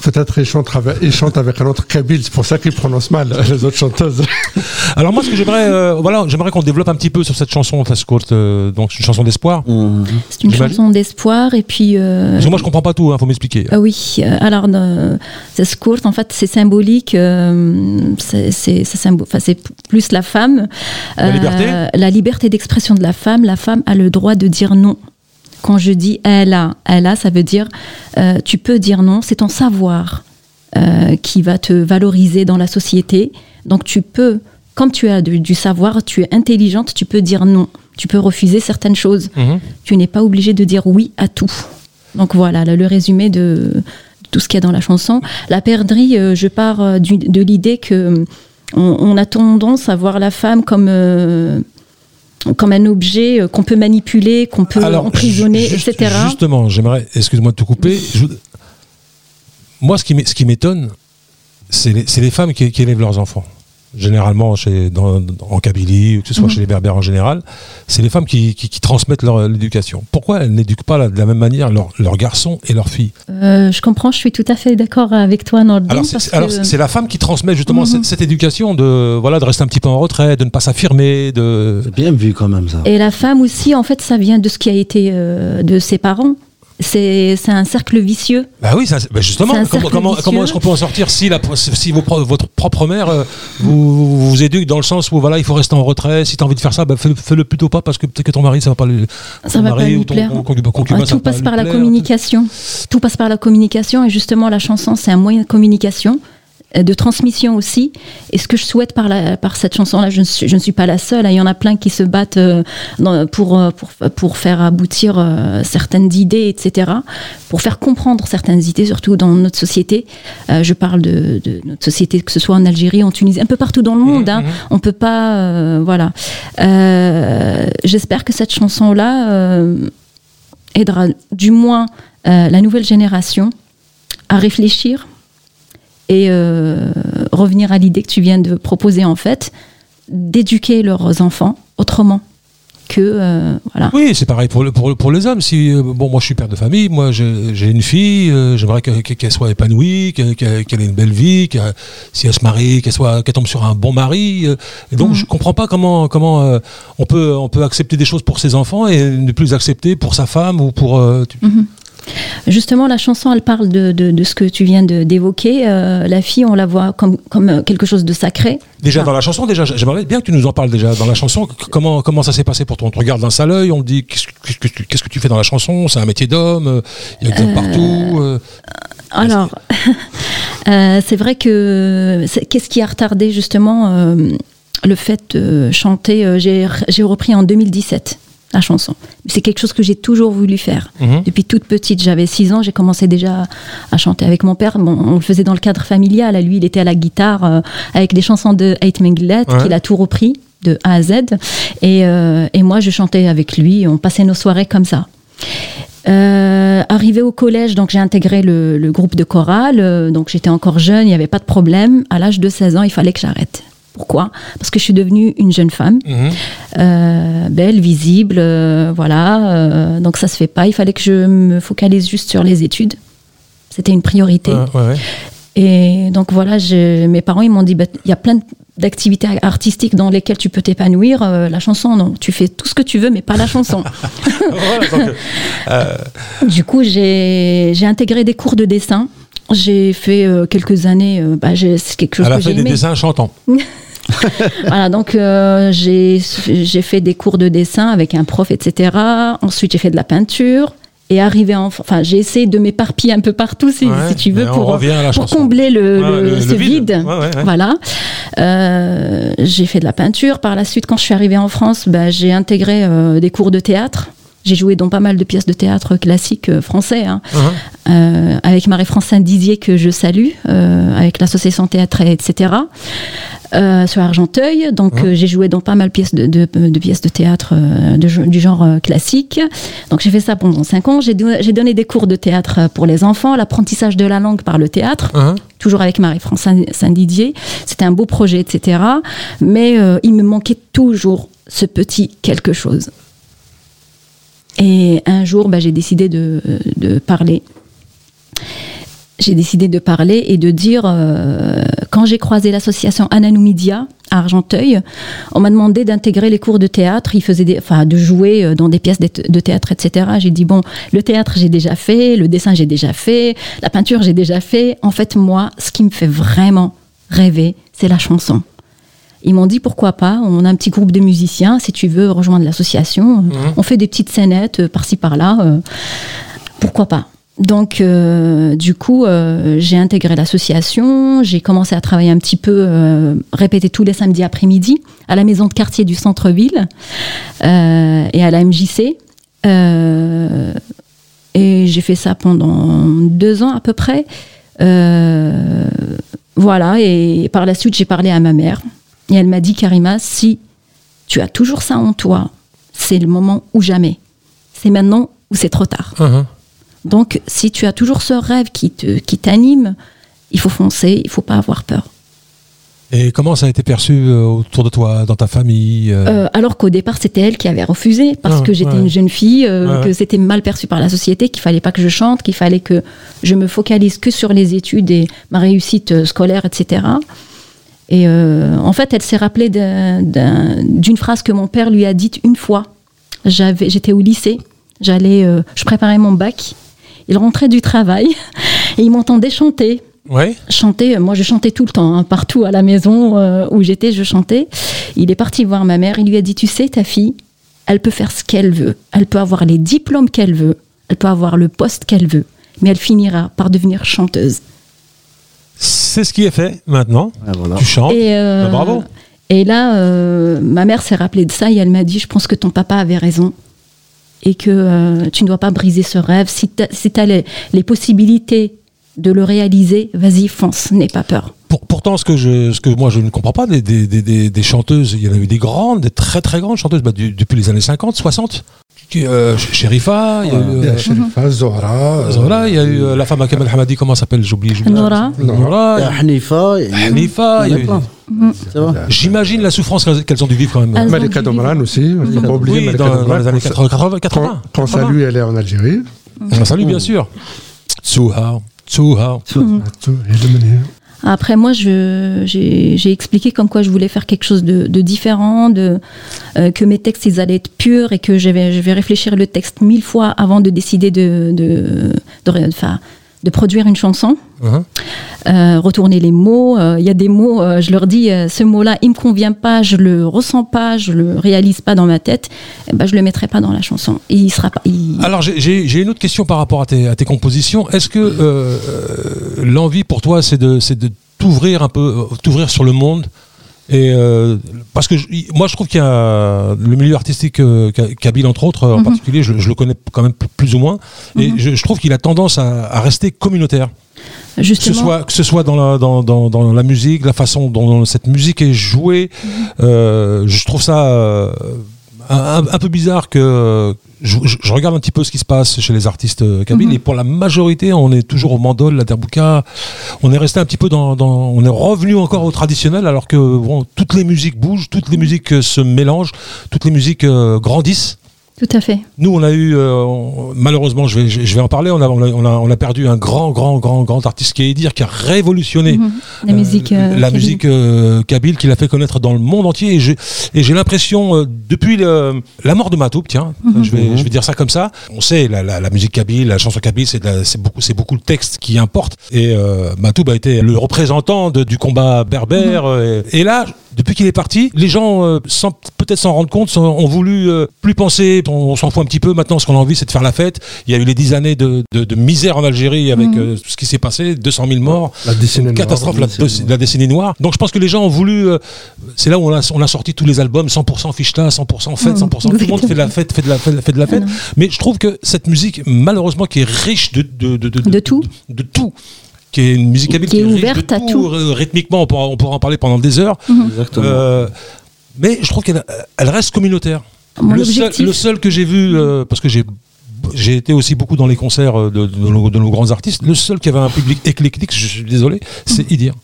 Peut-être ils chantent avec, ils chantent avec un autre kabyle, c'est pour ça qu'ils prononcent mal les autres chanteuses. Alors moi, ce que j'aimerais, euh, voilà, j'aimerais qu'on développe un petit peu sur cette chanson Thescourt. euh, donc, c'est une chanson d'espoir. Mhm. C'est une chanson d'espoir, et puis. euh, Parce que moi, je comprends pas tout. Hein, faut m'expliquer. Ah oui, euh, alors euh, c'est courte, en fait, c'est symbolique, euh, c'est c'est- c'est symbo- enfin, c'est p- plus la femme. La liberté La liberté d'expression de la femme. La femme a le droit de dire non. Quand je dis elle a, elle a, ça veut dire euh, tu peux dire non, c'est ton savoir euh, qui va te valoriser dans la société. Donc tu peux, comme tu as du, du savoir, tu es intelligente, tu peux dire non. Tu peux refuser certaines choses Mhm. tu n'es pas obligé de dire oui à tout. Donc voilà, là, le résumé de, de tout ce qu'il y a dans la chanson. La perdrix, euh, je pars du- de l'idée que euh, on, on a tendance à voir la femme comme comme un objet euh, qu'on peut manipuler, qu'on peut emprisonner, juste- etc. Justement, j'aimerais, excuse-moi de te couper. je- moi, ce qui m'étonne, c'est les, femmes qui, qui élèvent leurs enfants. Généralement, chez, dans, dans- en Kabylie, ou que ce soit Mhm. chez les Berbères en général, c'est les femmes qui, qui- qui transmettent leur l'éducation. Pourquoi elles n'éduquent pas la- de la même manière leurs garçons et leurs filles? Euh, je comprends, je suis tout à fait d'accord avec toi, Nordine. Alors, c'est parce c'est- alors, que- c'est- c'est la femme qui transmet justement Mhm. cette, cette éducation de voilà de rester un petit peu en retrait, de ne pas s'affirmer, de C'est bien vu quand même ça. Et la femme aussi, en fait, ça vient de ce qui a été euh, de ses parents. C'est c'est un cercle vicieux. Bah oui, ça, bah justement, comment, comment, est-ce qu'on peut en sortir si, la, si vos votre propre mère euh, vous, vous éduque dans le sens où voilà, il faut rester en retrait, si tu as envie de faire ça, bah, fais-le plutôt pas parce que peut-être que ton mari, ça va pas lui Ça va pas lui ou ton plaire. concubin, Ah, tout pas passe par la plaire. communication. Tout passe par la communication et justement la chanson c'est un moyen de communication. Euh, de transmission aussi. Et ce que je souhaite par, la, par cette chanson-là, je, ne suis- je ne suis pas la seule. hein. Il y en a plein qui se battent euh, dans- pour, euh, pour, pour faire aboutir certaines idées, etc. Pour faire comprendre certaines idées, surtout dans notre société. Je parle de, de notre société, que ce soit en Algérie, en Tunisie, un peu partout dans le monde. hein. On peut pas, euh, voilà. Euh, J'espère que cette chanson-là euh, aidera du moins la nouvelle génération à réfléchir et euh, revenir à l'idée que tu viens de proposer en fait, d'éduquer leurs enfants autrement que euh, voilà. Oui, c'est pareil pour, le- pour, le- pour les hommes. Si, euh, bon, moi je suis père de famille, moi j'ai une fille, euh, j'aimerais que- que- qu'elle soit épanouie, que- que- qu'elle ait une belle vie, que, si elle se marie, qu'elle soit, qu'elle tombe sur un bon mari. et donc je comprends pas comment, comment on, peut, on peut accepter des choses pour ses enfants et ne plus accepter pour sa femme ou pour. tu- Justement, la chanson, elle parle de, de, de ce que tu viens d'évoquer. Euh, la fille, on la voit comme, comme euh, quelque chose de sacré. Déjà Ah. dans la chanson, déjà, j'aimerais bien que tu nous en parles déjà dans la chanson. Comment, comment ça s'est passé pour toi? On te regarde d'un sale œil, on te dit qu'est-ce que, tu- fais dans la chanson? C'est un métier d'homme, euh, il y a des hommes partout. euh. Alors, euh, c'est vrai que qu'est-ce qui a retardé justement euh, le fait de chanter euh, j'ai repris en 2017 la chanson. C'est quelque chose que j'ai toujours voulu faire. Mhm. Depuis toute petite, j'avais 6 ans, j'ai commencé déjà à chanter avec mon père. Bon, on le faisait dans le cadre familial. Lui, il était à la guitare euh, avec les chansons de Hate Menglet, Ouais. qu'il a tout repris de A à Z. Et, euh, et moi, je chantais avec lui. On passait nos soirées comme ça. Euh, arrivé au collège, donc j'ai intégré le, le groupe de chorale. euh, donc j'étais encore jeune, il n'y avait pas de problème. À l'âge de 16 ans, il fallait que j'arrête. Pourquoi? Parce que je suis devenue une jeune femme, Mhm. euh, belle, visible, euh, voilà. euh, donc ça se fait pas. Il fallait que je me focalise juste sur les études. C'était une priorité. Ouais, ouais, ouais. Et donc voilà, je- mes parents ils m'ont dit, bah, il y a plein d'activités artistiques dans lesquelles tu peux t'épanouir. La chanson, non, tu fais tout ce que tu veux, mais pas la chanson. Voilà, donc, Du coup, j'ai intégré des cours de dessin. J'ai fait euh, quelques années, euh, bah, c'est quelque chose elle a que fait des aimé. dessins chantants. Voilà, donc euh, j'ai fait des cours de dessin avec un prof, etc. Ensuite, j'ai fait de la peinture. Et arrivé en, enfin, j'ai essayé de m'éparpiller un peu partout, si, Ouais, si tu veux, pour, pour combler le, Ouais, le- le- le ce vide. Ouais. Voilà. Euh, j'ai fait de la peinture. Par la suite, quand je suis arrivée en France, bah, j'ai intégré euh, des cours de théâtre. J'ai joué dans pas mal de pièces de théâtre classiques euh, français, hein, euh, avec Marie-France Saint-Dizier que je salue, euh, avec l'association Théâtre, etc. euh, sur Argenteuil. Donc euh, j'ai joué dans pas mal de pièces de, de- de pièces de théâtre euh, de du genre classique. Donc j'ai fait ça pendant cinq ans. J'ai don- j'ai donné des cours de théâtre pour les enfants, l'apprentissage de la langue par le théâtre Hein toujours avec Marie-France Saint- Saint-Didier. C'était un beau projet, etc. Mais il me manquait toujours ce petit quelque chose. Et un jour, bah, j'ai décidé de, de parler. J'ai décidé de parler et de dire, euh, quand j'ai croisé l'association Ananou Media à Argenteuil, on m'a demandé d'intégrer les cours de théâtre, ils faisaient des, enfin, de jouer euh, dans des pièces de théâtre, etc. J'ai dit, bon, le théâtre j'ai déjà fait, le dessin j'ai déjà fait, la peinture j'ai déjà fait. En fait, moi, ce qui me fait vraiment rêver, c'est la chanson. Ils m'ont dit pourquoi pas, on a un petit groupe de musiciens, si tu veux rejoindre l'association, euh, on fait des petites scénettes euh, par-ci par-là, euh, pourquoi pas? Donc, euh, du coup, euh, j'ai intégré l'association, j'ai commencé à travailler un petit peu, euh, répéter tous les samedis après-midi à la maison de quartier du centre-ville euh, et à la MJC. Et j'ai fait ça pendant deux ans à peu près. Voilà, et par la suite, j'ai parlé à ma mère. Et elle m'a dit, Karima, si tu as toujours ça en toi, c'est le moment ou jamais. C'est maintenant ou c'est trop tard. Hein, Donc, si tu as toujours ce rêve qui te, qui t'anime, il faut foncer, il faut pas avoir peur. Et comment ça a été perçu euh, autour de toi, dans ta famille euh, Euh, alors qu'au départ, c'était elle qui avait refusé parce Ah, que j'étais ouais. une jeune fille, euh, Ouais, que c'était mal perçu par la société, qu'il fallait pas que je chante, qu'il fallait que je me focalise que sur les études et ma réussite scolaire, etc. Et euh, en fait, elle s'est rappelée d'un- d'un- d'une phrase que mon père lui a dite une fois. J'avais, j'étais au lycée, j'allais, je préparais mon bac. Il rentrait du travail et il m'entendait chanter Ouais. chanter, euh, moi je chantais tout le temps, hein, partout à la maison euh, où j'étais, je chantais. Il est parti voir ma mère, il lui a dit, tu sais, ta fille, elle peut faire ce qu'elle veut, elle peut avoir les diplômes qu'elle veut, elle peut avoir le poste qu'elle veut, mais elle finira par devenir chanteuse. C'est ce qui est fait maintenant. Voilà. Tu chantes. Et, euh, Bah, bravo. Et là, euh, ma mère s'est rappelée de ça et elle m'a dit, je pense que ton papa avait raison et que euh, tu ne dois pas briser ce rêve. Si tu as, les, les possibilités de le réaliser, vas-y, fonce, n'aie pas peur. Pour- pourtant, ce que, je, ce que moi je ne comprends pas, des, des, des- des- des chanteuses, il y en a eu des grandes, des très très grandes chanteuses bah, du- depuis les années 50, 60. Qui, euh, Sherifa, il y a eu, Il y a euh, Sherifa, Zohra. Zohra, il y a eu la femme à Kamal Hamadi, comment elle s'appelle? J'oublie. j'oublie. Nora. Nora, Hanifa, il y a- Hanifa, il y a il y en a eu- plein. Va J'imagine la souffrance qu'elles ont dû vivre quand même. Elles Malika dû Domran aussi. Il ne faut pas oublier Oui, Malika dans, dans les années quand- 80, 80, 80. Quand, quand ça, lui, elle est en Algérie. On salue bien sûr. Et le menhir. Après, moi, j'ai expliqué comme quoi je voulais faire quelque chose de, de différent, de, euh, que mes textes, ils allaient être purs et que je vais, je vais réfléchir le texte mille fois avant de décider de, de, de, enfin, de produire une chanson. Mhm. Euh, retourner les mots. Euh, Il y a des mots, euh, je leur dis, ce mot-là, il me convient pas, je le ressens pas, je le réalise pas dans ma tête, eh ben, je le mettrai pas dans la chanson. Et il sera pas. il- Alors j'ai- une autre question par rapport à tes, à tes compositions. Est-ce que l'envie pour toi c'est de, de t'ouvrir un peu, t'ouvrir sur le monde et euh, parce que je- moi je trouve qu'il y a le milieu artistique euh, Ka- kabyle entre autres en Mhm. particulier, je, je le connais quand même plus ou moins et je, je trouve qu'il a tendance à, à rester communautaire. Que ce soit, que ce soit dans, la, dans, dans, dans la musique, la façon dont cette musique est jouée, euh, je trouve ça euh, un, un peu bizarre que je, regarde un petit peu ce qui se passe chez les artistes euh, kabyles Mhm. et pour la majorité, on est toujours au mandol, la derbouka, on est resté un petit peu dans, dans- on est revenu encore au traditionnel alors que bon, toutes les musiques bougent, toutes les musiques euh, se mélangent, toutes les musiques euh, grandissent. Tout à fait. Nous, on a eu, euh, on- malheureusement, je vais, je je vais en parler, on a, on, a, on a- on a perdu un grand, grand, grand, grand artiste qui est Edir, qui a révolutionné Mhm. La euh, musique. euh, la kabyle. musique euh, kabyle, qui l'a fait connaître dans le monde entier. Et j'ai, et j'ai l'impression, euh, depuis le- la mort de Matoub, tiens, Mhm. je, vais, je vais dire ça comme ça, on sait, la, la, la musique kabyle, la chanson kabyle, c'est, de la- c'est, beaucoup, c'est beaucoup le texte qui importe. Et euh, Matoub a été le représentant de- du combat berbère. Mhm. et, et là, depuis qu'il est parti, les gens, euh, sans peut-être s'en rendre compte, sont- ont voulu euh, plus penser, on, on s'en fout un petit peu. Maintenant, ce qu'on a envie, c'est de faire la fête. Il y a eu les dix années de, de- de misère en Algérie avec Mhm. euh, tout ce qui s'est passé, 200 000 morts. La décennie noire. catastrophe, la, la décennie noire. Donc je pense que les gens ont voulu. euh, c'est là où on a, on a sorti tous les albums 100% Fichta, 100% fête, 100%. Tout le monde fait de la fête, fait de la, fait, fait de la fête. Ah. Mais je trouve que cette musique, malheureusement, qui est riche de, de, de, De tout. de, de tout, qui est une musique habile, Qui est ouverte à tout. euh, Rythmiquement, on pourra, on pourra en parler pendant des heures. Exactement. Euh, mais je trouve qu'elle elle reste communautaire. Mon le, seul, objectif. le seul que j'ai vu, euh, parce que j'ai j'ai été aussi beaucoup dans les concerts euh, de, de nos, de nos grands artistes, le seul qui avait un public éclectique, je suis désolé, c'est Idir.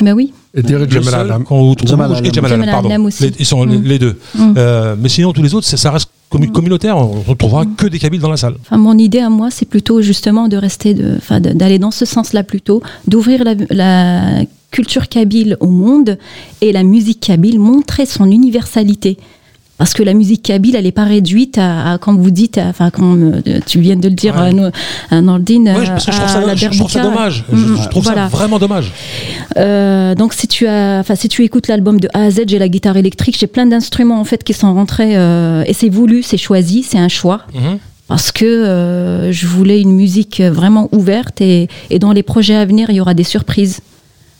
Ben oui. Et Jamal Jamal. Jamal Jamal pardon. Alam aussi. Les- ils sont les- les deux. Mm. Euh, mais sinon, tous les autres, ça, ça reste commu- communautaire. On retrouvera que des Kabyles dans la salle. Enfin, mon idée à moi, c'est plutôt justement de rester, d'aller dans ce sens-là plutôt, d'ouvrir la, la culture kabyle au monde et la musique kabyle, montrer son universalité. Parce que la musique kabyle, elle n'est pas réduite à, à, comme vous dites, enfin, comme euh, tu viens de le dire, Ouais. à, nous- à Nordine, Ouais, parce que je trouve ça, la je trouve ça dommage. Mm, Je, je trouve voilà. ça vraiment dommage. Euh, donc si tu as, enfin si tu écoutes l'album de A à Z, j'ai la guitare électrique, j'ai plein d'instruments en fait qui sont rentrés euh, et c'est voulu, c'est choisi, c'est un choix Mhm. parce que euh, je voulais une musique vraiment ouverte et, et dans les projets à venir il y aura des surprises.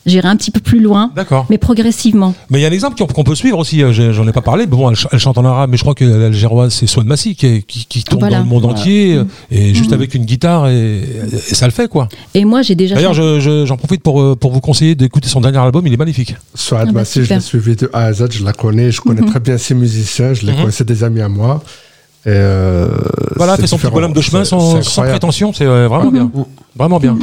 J'irai un petit peu plus loin, D'accord. mais progressivement. Mais il y a un exemple qu'on peut suivre aussi, euh, j'en ai pas parlé, mais bon, elle, ch- elle chante en arabe, mais je crois que l'algéroise, c'est Swan Massi qui, qui, qui tourne Voilà. dans le monde Voilà. entier, euh, et juste Mhm. avec une guitare, et, et ça le fait, quoi. Et moi j'ai déjà D'ailleurs, je- j'en profite pour, euh, pour vous conseiller d'écouter son dernier album, il est magnifique. Soit Ah bah, Massi, je l'ai suivi de A à Z, je la connais, je connais Mhm. très bien ses musiciens, je les connais, c'est des amis à moi. Et euh, Voilà, fait son petit bonhomme de chemin sans, prétention, c'est euh, vraiment bien. Vraiment bien.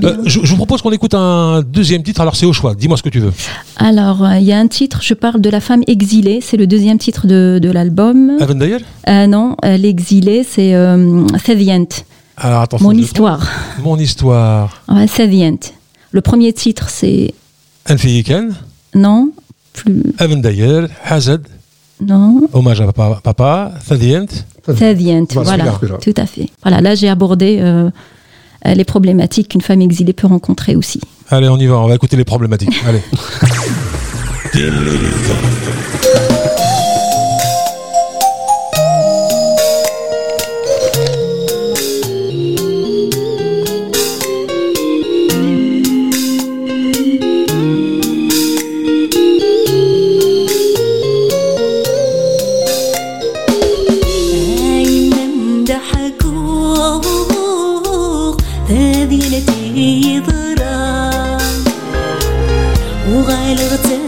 bien. Euh, je, je vous propose qu'on écoute un deuxième titre, alors c'est au choix, dis-moi ce que tu veux. Alors euh, il y a un titre, je parle de la femme exilée, c'est le deuxième titre de, de l'album. Evan Euh, non, euh, l'exilée c'est euh, Sedient, Alors attends, mon histoire. Mon histoire. Ouais, Sedient. Le premier titre c'est Anfi Ken, non, plus Evan Dayel, Hazard, non. hommage à papa, papa Thadient. Sedient, Voilà, voilà, tout à fait. Voilà, là j'ai abordé euh, euh, les problématiques qu'une femme exilée peut rencontrer aussi. Allez, on y va, on va écouter les problématiques. Allez. 你的人，我爱了这。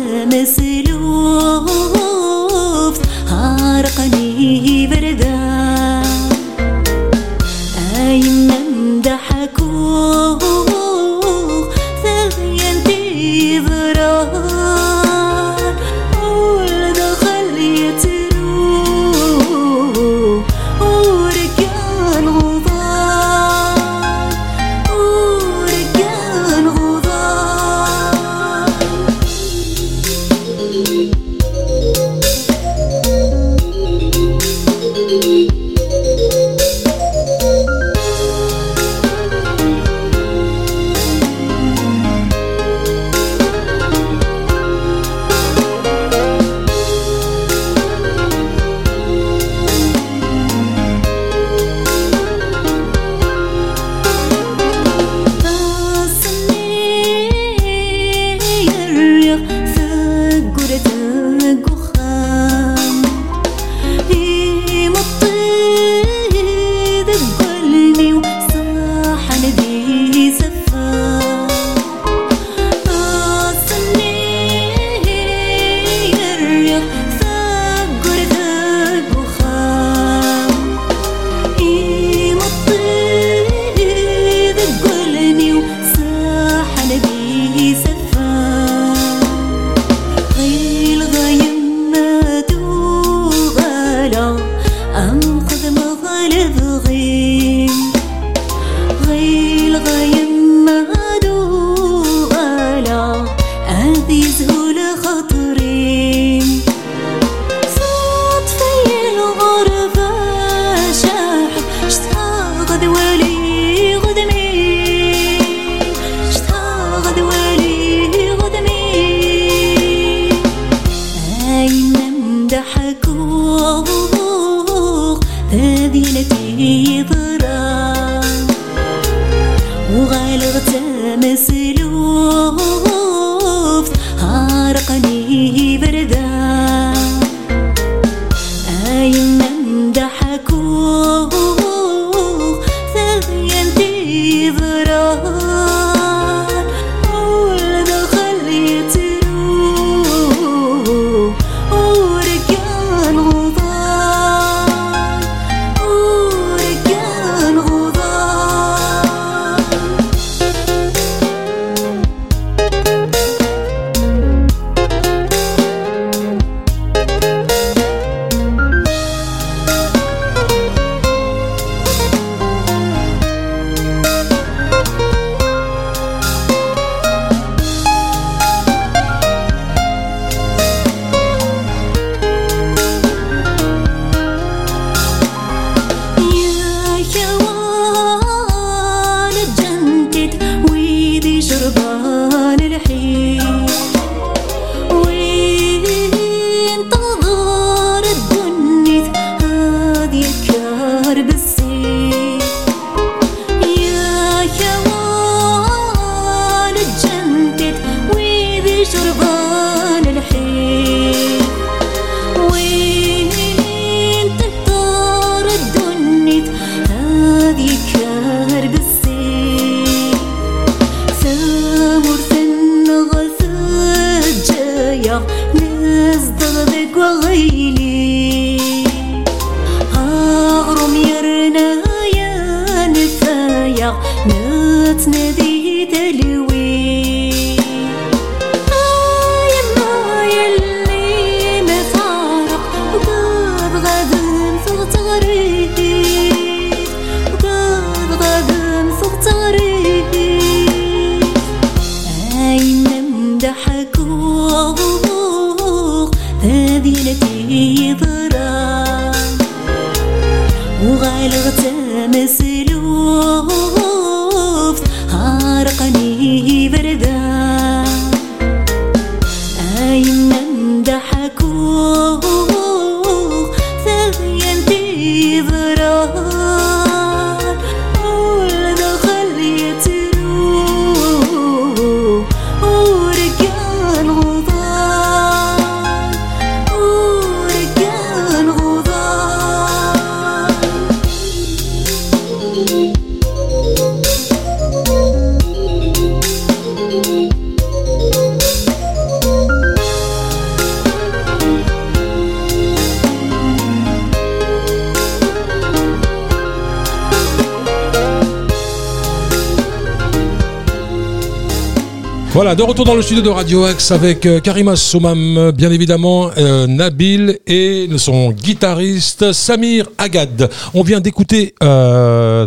De retour dans le studio de Radio Axe avec euh, Karima Soumam, bien évidemment, euh, Nabil et son guitariste Samir Agad. On vient d'écouter euh,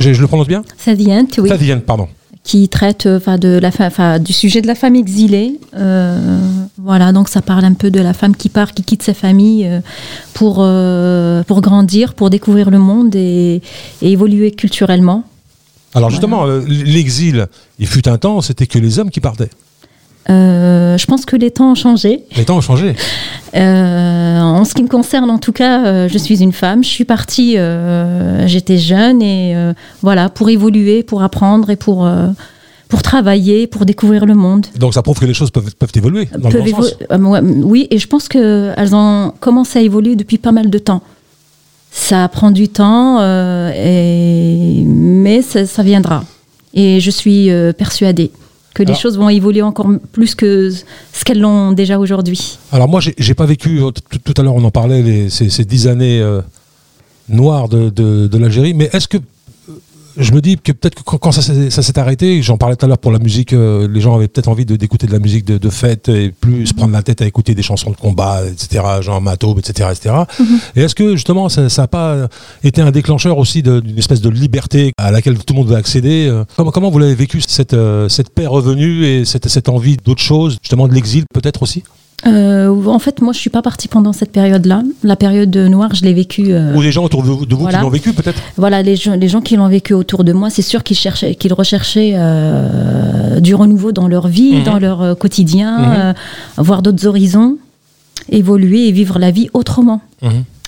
je, je le prononce bien? Sadient, oui. Thaddeant, pardon. qui traite euh, enfin de la fa- enfin, du sujet de la femme exilée. Euh, voilà, donc ça parle un peu de la femme qui part, qui quitte sa famille pour, pour grandir, pour découvrir le monde et, et évoluer culturellement. Alors justement, euh, l'exil, il fut un temps, c'était que les hommes qui partaient. Euh, je pense que les temps ont changé. Les temps ont changé. Euh, en ce qui me concerne, en tout cas, euh, je suis une femme. Je suis partie, j'étais jeune et voilà, pour évoluer, pour apprendre et pour, pour travailler, pour découvrir le monde. Donc ça prouve que les choses peuvent, peuvent évoluer dans peuvent le bon sens. oui, et je pense qu'elles ont commencé à évoluer depuis pas mal de temps. Ça prend du temps, euh, et- mais ça, ça viendra. Et je suis euh, persuadée que les choses vont évoluer encore plus que ce qu'elles l'ont déjà aujourd'hui. Alors moi, j'ai pas vécu, euh, tout à l'heure on en parlait, les- ces, ces dix années euh, noires de, de- de l'Algérie, mais est-ce que je me dis que peut-être que quand, ça s'est arrêté, j'en parlais tout à l'heure pour la musique, euh, les gens avaient peut-être envie d'écouter de la musique de, de fête et plus se prendre la tête à écouter des chansons de combat, etc., genre Matobe, etc., etc. Et est-ce que justement ça n'a pas été un déclencheur aussi d'une espèce de liberté à laquelle tout le monde veut accéder euh Comment, comment vous l'avez vécu cette, euh, cette paix revenue et cette, cette envie d'autre chose, justement de l'exil peut-être aussi? Euh, en fait, moi, je suis pas partie pendant cette période-là. La période noire, je l'ai vécue. euh, Ou des gens autour de vous, de vous Voilà. qui l'ont vécu peut-être Voilà, les gens, les gens qui l'ont vécu autour de moi, c'est sûr qu'ils cherchaient, qu'ils recherchaient euh, du renouveau dans leur vie, Mhm. dans leur quotidien, Mhm. voir d'autres horizons, évoluer et vivre la vie autrement,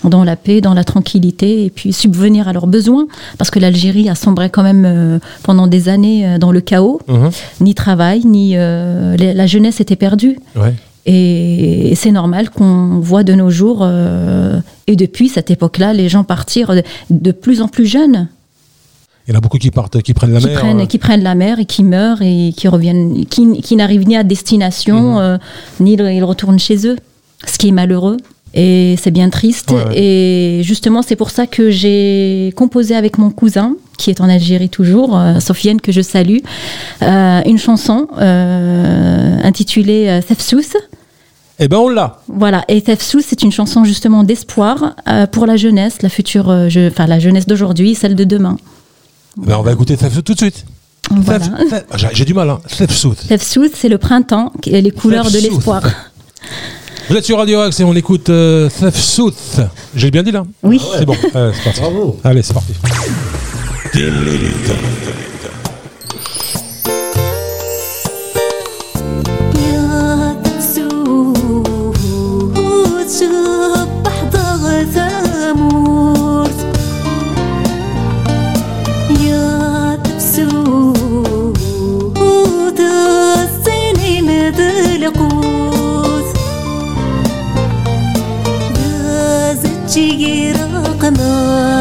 dans la paix, dans la tranquillité, et puis subvenir à leurs besoins, parce que l'Algérie a sombré quand même euh, pendant des années euh, dans le chaos, Mhm. ni travail, ni euh, les- la jeunesse était perdue. Ouais. Et c'est normal qu'on voit de nos jours, euh, et depuis cette époque-là, les gens partir de, plus en plus jeunes, Il y en a beaucoup qui partent, qui prennent la qui, mer. prennent, euh, qui prennent la mer et qui meurent et qui reviennent, qui, qui n'arrivent ni à destination, Mhm. euh, ni ils retournent chez eux, ce qui est malheureux. Et c'est bien triste. Ouais, ouais. Et justement, c'est pour ça que j'ai composé avec mon cousin, qui est en Algérie toujours, euh, Sofiane, que je salue, euh, une chanson euh, intitulée euh, Tefsous. Eh ben on l'a. Voilà, et Tefsous, c'est une chanson justement d'espoir pour la jeunesse, la future, je- enfin la jeunesse d'aujourd'hui, celle de demain. Ben, on va écouter Thef tout de suite. Voilà. J'ai du mal, hein. Thefsout. Tefsous, c'est le printemps, et les couleurs de l'espoir. Vous êtes sur Radio Axe et on écoute euh, Thefsout. J'ai bien dit là Oui. C'est bon, euh, c'est parti. Bravo. Allez, c'est parti. يا comme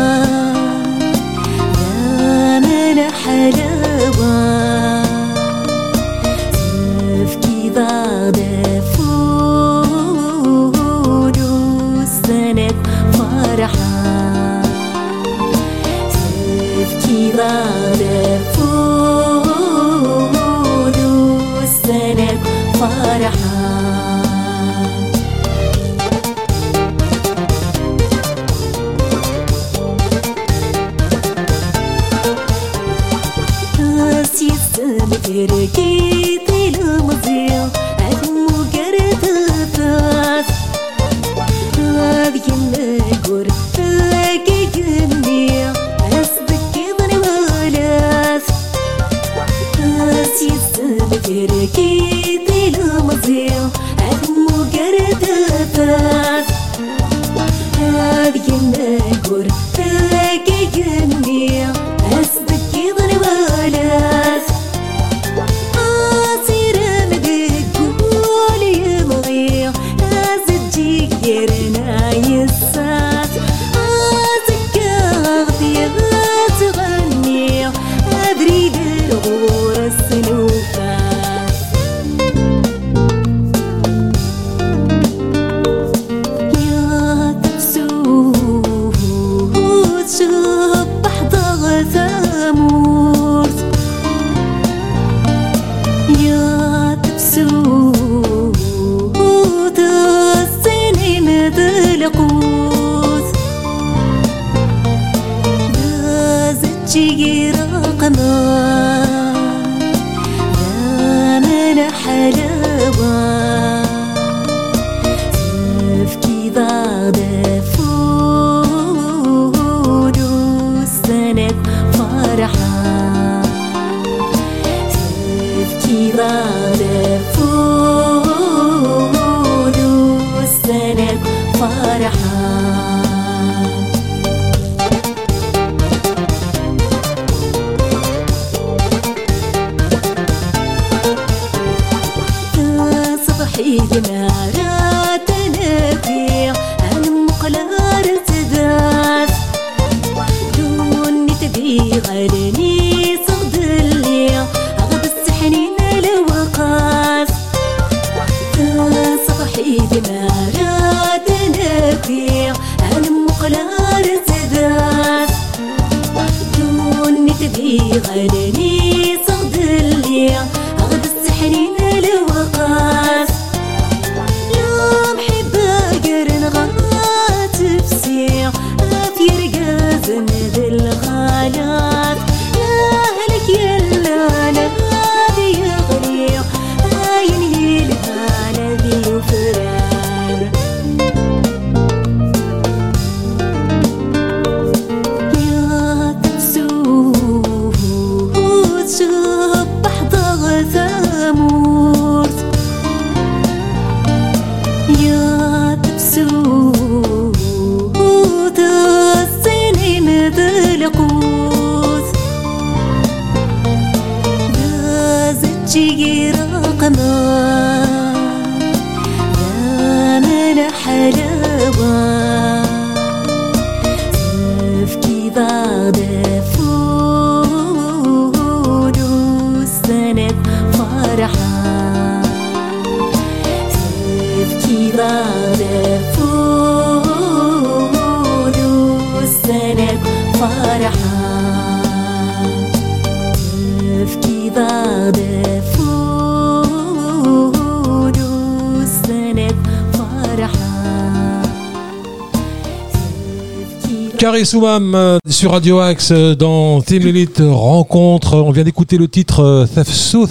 Soumam euh, sur Radio Axe euh, dans Team Elite Rencontre. On vient d'écouter le titre euh, Tafsout.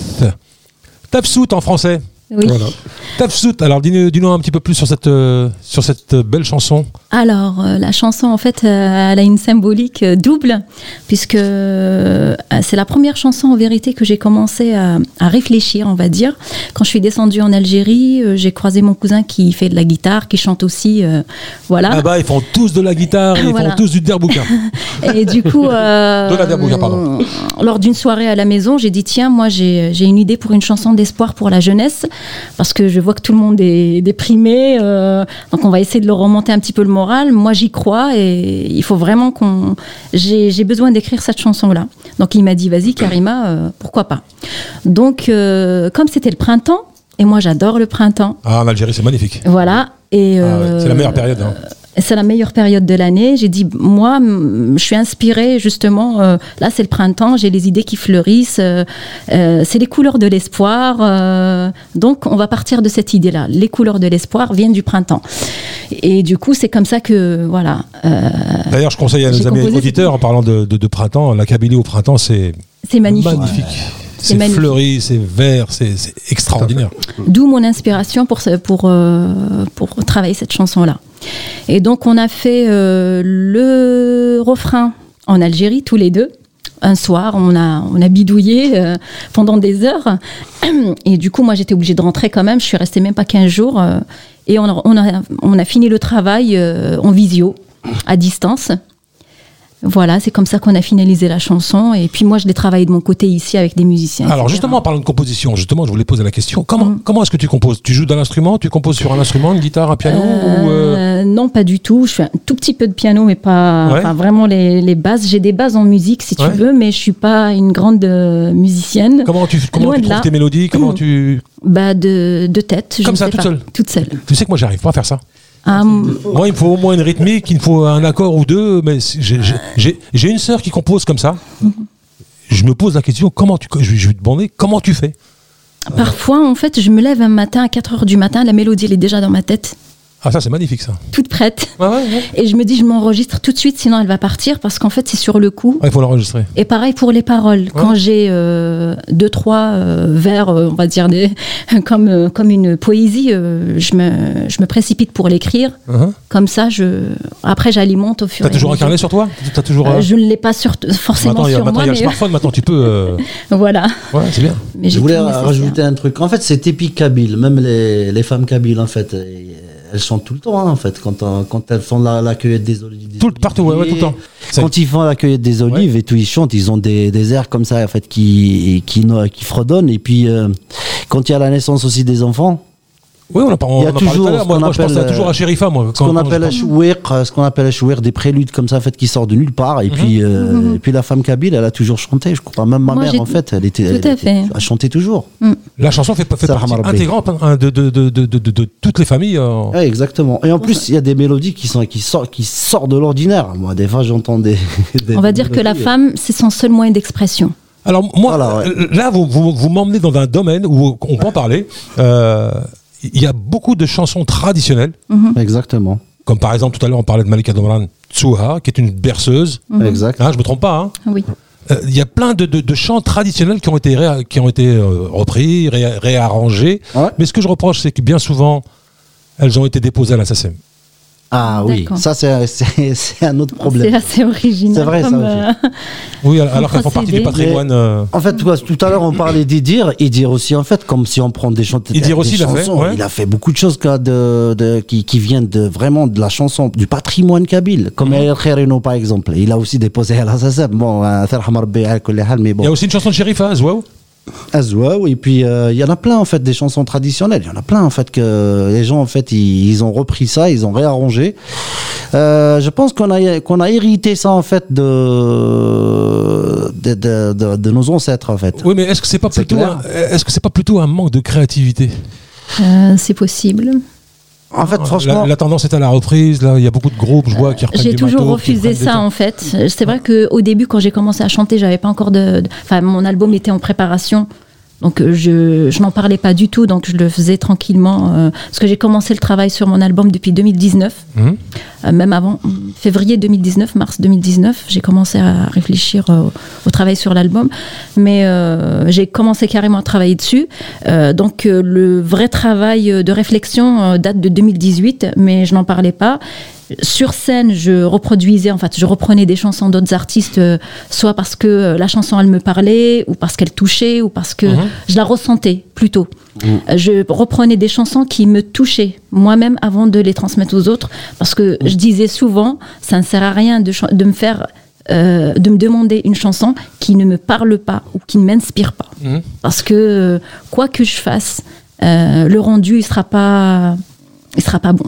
Tafsout en français. Oui. Voilà. Tafsout. Alors dis-nous un petit peu plus sur cette, euh, sur cette belle chanson. Alors, euh, la chanson, en fait, euh, elle a une symbolique euh, double, puisque euh, c'est la première chanson, en vérité, que j'ai commencé à, à réfléchir, on va dire. Quand je suis descendue en Algérie, euh, j'ai croisé mon cousin qui fait de la guitare, qui chante aussi, euh, voilà. Là-bas, ils font tous de la guitare, ils Voilà. font tous du derbouka. Et du coup, euh, De la Derbouka, pardon. lors d'une soirée à la maison, j'ai dit tiens, moi j'ai une idée pour une chanson d'espoir pour la jeunesse, parce que je vois que tout le monde est déprimé, euh, donc on va essayer de leur remonter un petit peu le moral. Moi j'y crois et il faut vraiment qu'on. J'ai besoin d'écrire cette chanson-là. Donc il m'a dit vas-y Karima, euh, pourquoi pas? Donc euh, comme c'était le printemps, et moi j'adore le printemps, Ah, en Algérie, c'est magnifique. voilà. Et, Ah ouais, c'est la meilleure période. hein. C'est la meilleure période de l'année. J'ai dit, moi, je suis inspirée justement. euh, là, c'est le printemps, j'ai les idées qui fleurissent. euh, euh, c'est les couleurs de l'espoir. donc, on va partir de cette idée-là. Les couleurs de l'espoir viennent du printemps. Et du coup, c'est comme ça que, voilà. D'ailleurs, je conseille à nos amis auditeurs, en parlant de, de- de printemps, la Kabylie au printemps, c'est c'est magnifique. C'est fleuri, c'est vert, c'est extraordinaire. D'où mon inspiration pour, pour, euh, pour travailler cette chanson-là. Et donc, on a fait euh, le refrain en Algérie, tous les deux. Un soir, on a, on a bidouillé euh, pendant des heures. Et du coup, moi, j'étais obligée de rentrer quand même. Je suis restée même pas 15 jours. euh, et on a, on, a, on a fini le travail euh, en visio, à distance. Voilà, c'est comme ça qu'on a finalisé la chanson. Et puis moi, je l'ai travaillé de mon côté ici avec des musiciens. Alors etc. justement, en parlant de composition, justement, je voulais poser la question. Comment, Mm. comment est-ce que tu composes? Tu joues d'un instrument? Tu composes sur un instrument, une guitare, un piano ou, euh, Euh, Non, pas du tout. Je fais un tout petit peu de piano, mais pas Ouais. enfin, vraiment les, les bases. J'ai des bases en musique, si tu Ouais. veux, mais je suis pas une grande euh, musicienne. Comment tu, comment tu trouves là. tes mélodies? Comment Mm. tu... Bah de, de tête. Comme ça, sais toute pas. seule Toute seule. Tu sais que moi, j'arrive pas à faire ça. Moi, il me faut au moins une rythmique, il me faut un accord ou deux, mais j'ai une sœur qui compose comme ça. Je me pose la question, comment tu, je, je vais te demander, comment tu fais? Parfois, en fait, je me lève un matin à 4 heures du matin, la mélodie elle est déjà dans ma tête. Ah, ça, c'est magnifique, ça. toute prête. Ouais, ouais, ouais. Et je me dis, je m'enregistre tout de suite, sinon elle va partir, parce qu'en fait, c'est sur le coup. Ah, il faut l'enregistrer. Et pareil pour les paroles. Quand j'ai euh, deux, trois euh, vers, euh, on va dire, des, comme, euh, comme une poésie, euh, je, me, je me précipite pour l'écrire. Uh-huh. Comme ça, je, après, j'alimente au fur T'as et à toujours un mesure. carnet sur toi? T'as toujours. Euh, euh, je ne l'ai pas sur, forcément Maintenant, a, sur maintenant, moi, il y a le mais smartphone, maintenant tu peux. euh, voilà. Ouais, c'est bien. Mais Je voulais rajouter un truc. En fait, c'est typique kabyle. Même les, les femmes kabyles, en fait, elles chantent tout le temps, hein, en fait, quand, euh, quand elles font la, la cueillette des olives. des Tout partout, ouais, ouais, tout le temps. Quand ils font la cueillette des olives et tout, ils chantent, ils ont des, des airs comme ça, en fait, qui, qui, no- qui fredonnent. Et puis, euh, quand il y a la naissance aussi des enfants, Oui, on par- on Il y a a toujours à ce Moi, je pense appelle, toujours à Sherifa, moi. ce qu'on appelle euh, ce qu'on appelle un chouir, des préludes comme ça, en fait, qui sortent de nulle part. Et puis, euh, Mhm. et puis la femme kabyle, elle a toujours chanté. Je crois même ma Moi, mère, en fait, elle était, Tout à fait. elle chantait toujours. La chanson fait, fait partie Rabbi. intégrante hein, de, de, de, de, de, de- de toutes les familles. euh. Ouais, exactement. Et en plus, il y a des mélodies qui sont qui sortent qui sortent de l'ordinaire. Moi, des fois, j'entends des, des- On va dire que la femme, c'est son seul moyen d'expression. Alors moi, Voilà, ouais. euh, là, vous, vous, vous m'emmenez dans un domaine où on peut en parler. Euh, Il y a beaucoup de chansons traditionnelles, Exactement. comme par exemple tout à l'heure on parlait de Malika Domran Tsuha, qui est une berceuse. Exact. Hein, je me trompe pas. hein. Oui. Euh, Il y a plein de, de- de chants traditionnels qui ont été, réa- qui ont été euh, repris, ré- réarrangés. Ouais. Mais ce que je reproche, c'est que bien souvent, elles ont été déposées à la SACEM. Ah oui, ça c'est c'est c'est un autre C'est problème. assez original. C'est vrai, ça aussi. euh, Oui, alors qu'elles font partie du patrimoine. euh, En fait, toi, tout à l'heure, on parlait d'Idir. Idir aussi, en fait, comme si on prend des, chant- Idir des aussi, il a fait, chansons. ouais. Il a fait beaucoup de choses quoi, de, de- qui, qui viennent de, vraiment de la chanson, du patrimoine kabyle, comme Mhm. El Kherino, par exemple. Il a aussi déposé la SACEM. Bon, euh, mais Il y a bon. aussi une chanson de Sherifa, Zouaou? Azwaou, et puis euh, il y en a plein, en fait, des chansons traditionnelles. Il y en a plein, en fait, que les gens, en fait, ils, ils ont repris ça, ils ont réarrangé. Euh, je pense qu'on a, qu'on a hérité ça, en fait, de, de, de, de- de nos ancêtres, en fait. Oui, mais est-ce que c'est pas plutôt, est-ce que c'est pas plutôt un manque de créativité? Euh, c'est possible. En fait, franchement, la, la tendance est à la reprise. Là, il y a beaucoup de groupes, je vois, qui reprennent J'ai toujours matos, refusé ça en fait. C'est vrai que au début, quand j'ai commencé à chanter, j'avais pas encore de. de- Enfin, mon album était en préparation. Donc euh, je, je n'en parlais pas du tout, donc je le faisais tranquillement. euh, parce que j'ai commencé le travail sur mon album depuis 2019, Mhm. euh, même avant février 2019, mars 2019, j'ai commencé à réfléchir euh, au travail sur l'album. Mais j'ai commencé carrément à travailler dessus. Donc le vrai travail de réflexion date de 2018, mais je n'en parlais pas. Sur scène, je reproduisais, en fait, je reprenais des chansons d'autres artistes, euh, soit parce que euh, la chanson elle me parlait, ou parce qu'elle touchait, ou parce que Mhm. je la ressentais plutôt. Euh, Je reprenais des chansons qui me touchaient moi-même avant de les transmettre aux autres, parce que je disais souvent, ça ne sert à rien de, me faire, euh, de me demander une chanson qui ne me parle pas ou qui ne m'inspire pas, Mhm. parce que euh, quoi que je fasse, euh, le rendu il sera pas, il sera pas bon.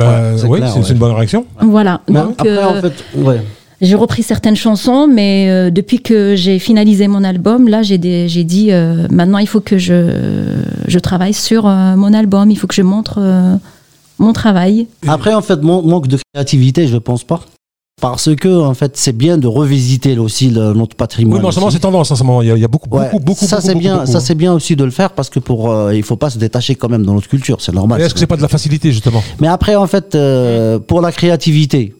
Bah, oui, c'est ouais. une bonne réaction. Voilà. mais Donc, après, en euh, fait, ouais. j'ai repris certaines chansons, mais euh, depuis que j'ai finalisé mon album, là, j'ai dit euh, maintenant, il faut que je, je travaille sur euh, mon album, il faut que je montre euh, mon travail. Après, en fait, mon- manque de créativité, je pense pas. Parce que, en fait, c'est bien de revisiter aussi le- notre patrimoine. Oui, mais en ce moment, aussi. c'est tendance. En ce moment, il y a, il y a beaucoup, Ouais, beaucoup, beaucoup. ça c'est bien, beaucoup. ça c'est bien aussi de le faire parce que pour, euh, il faut pas se détacher quand même de notre culture, c'est normal. Est-ce que c'est pas de la facilité, justement? Mais après, en fait, euh, pour la créativité,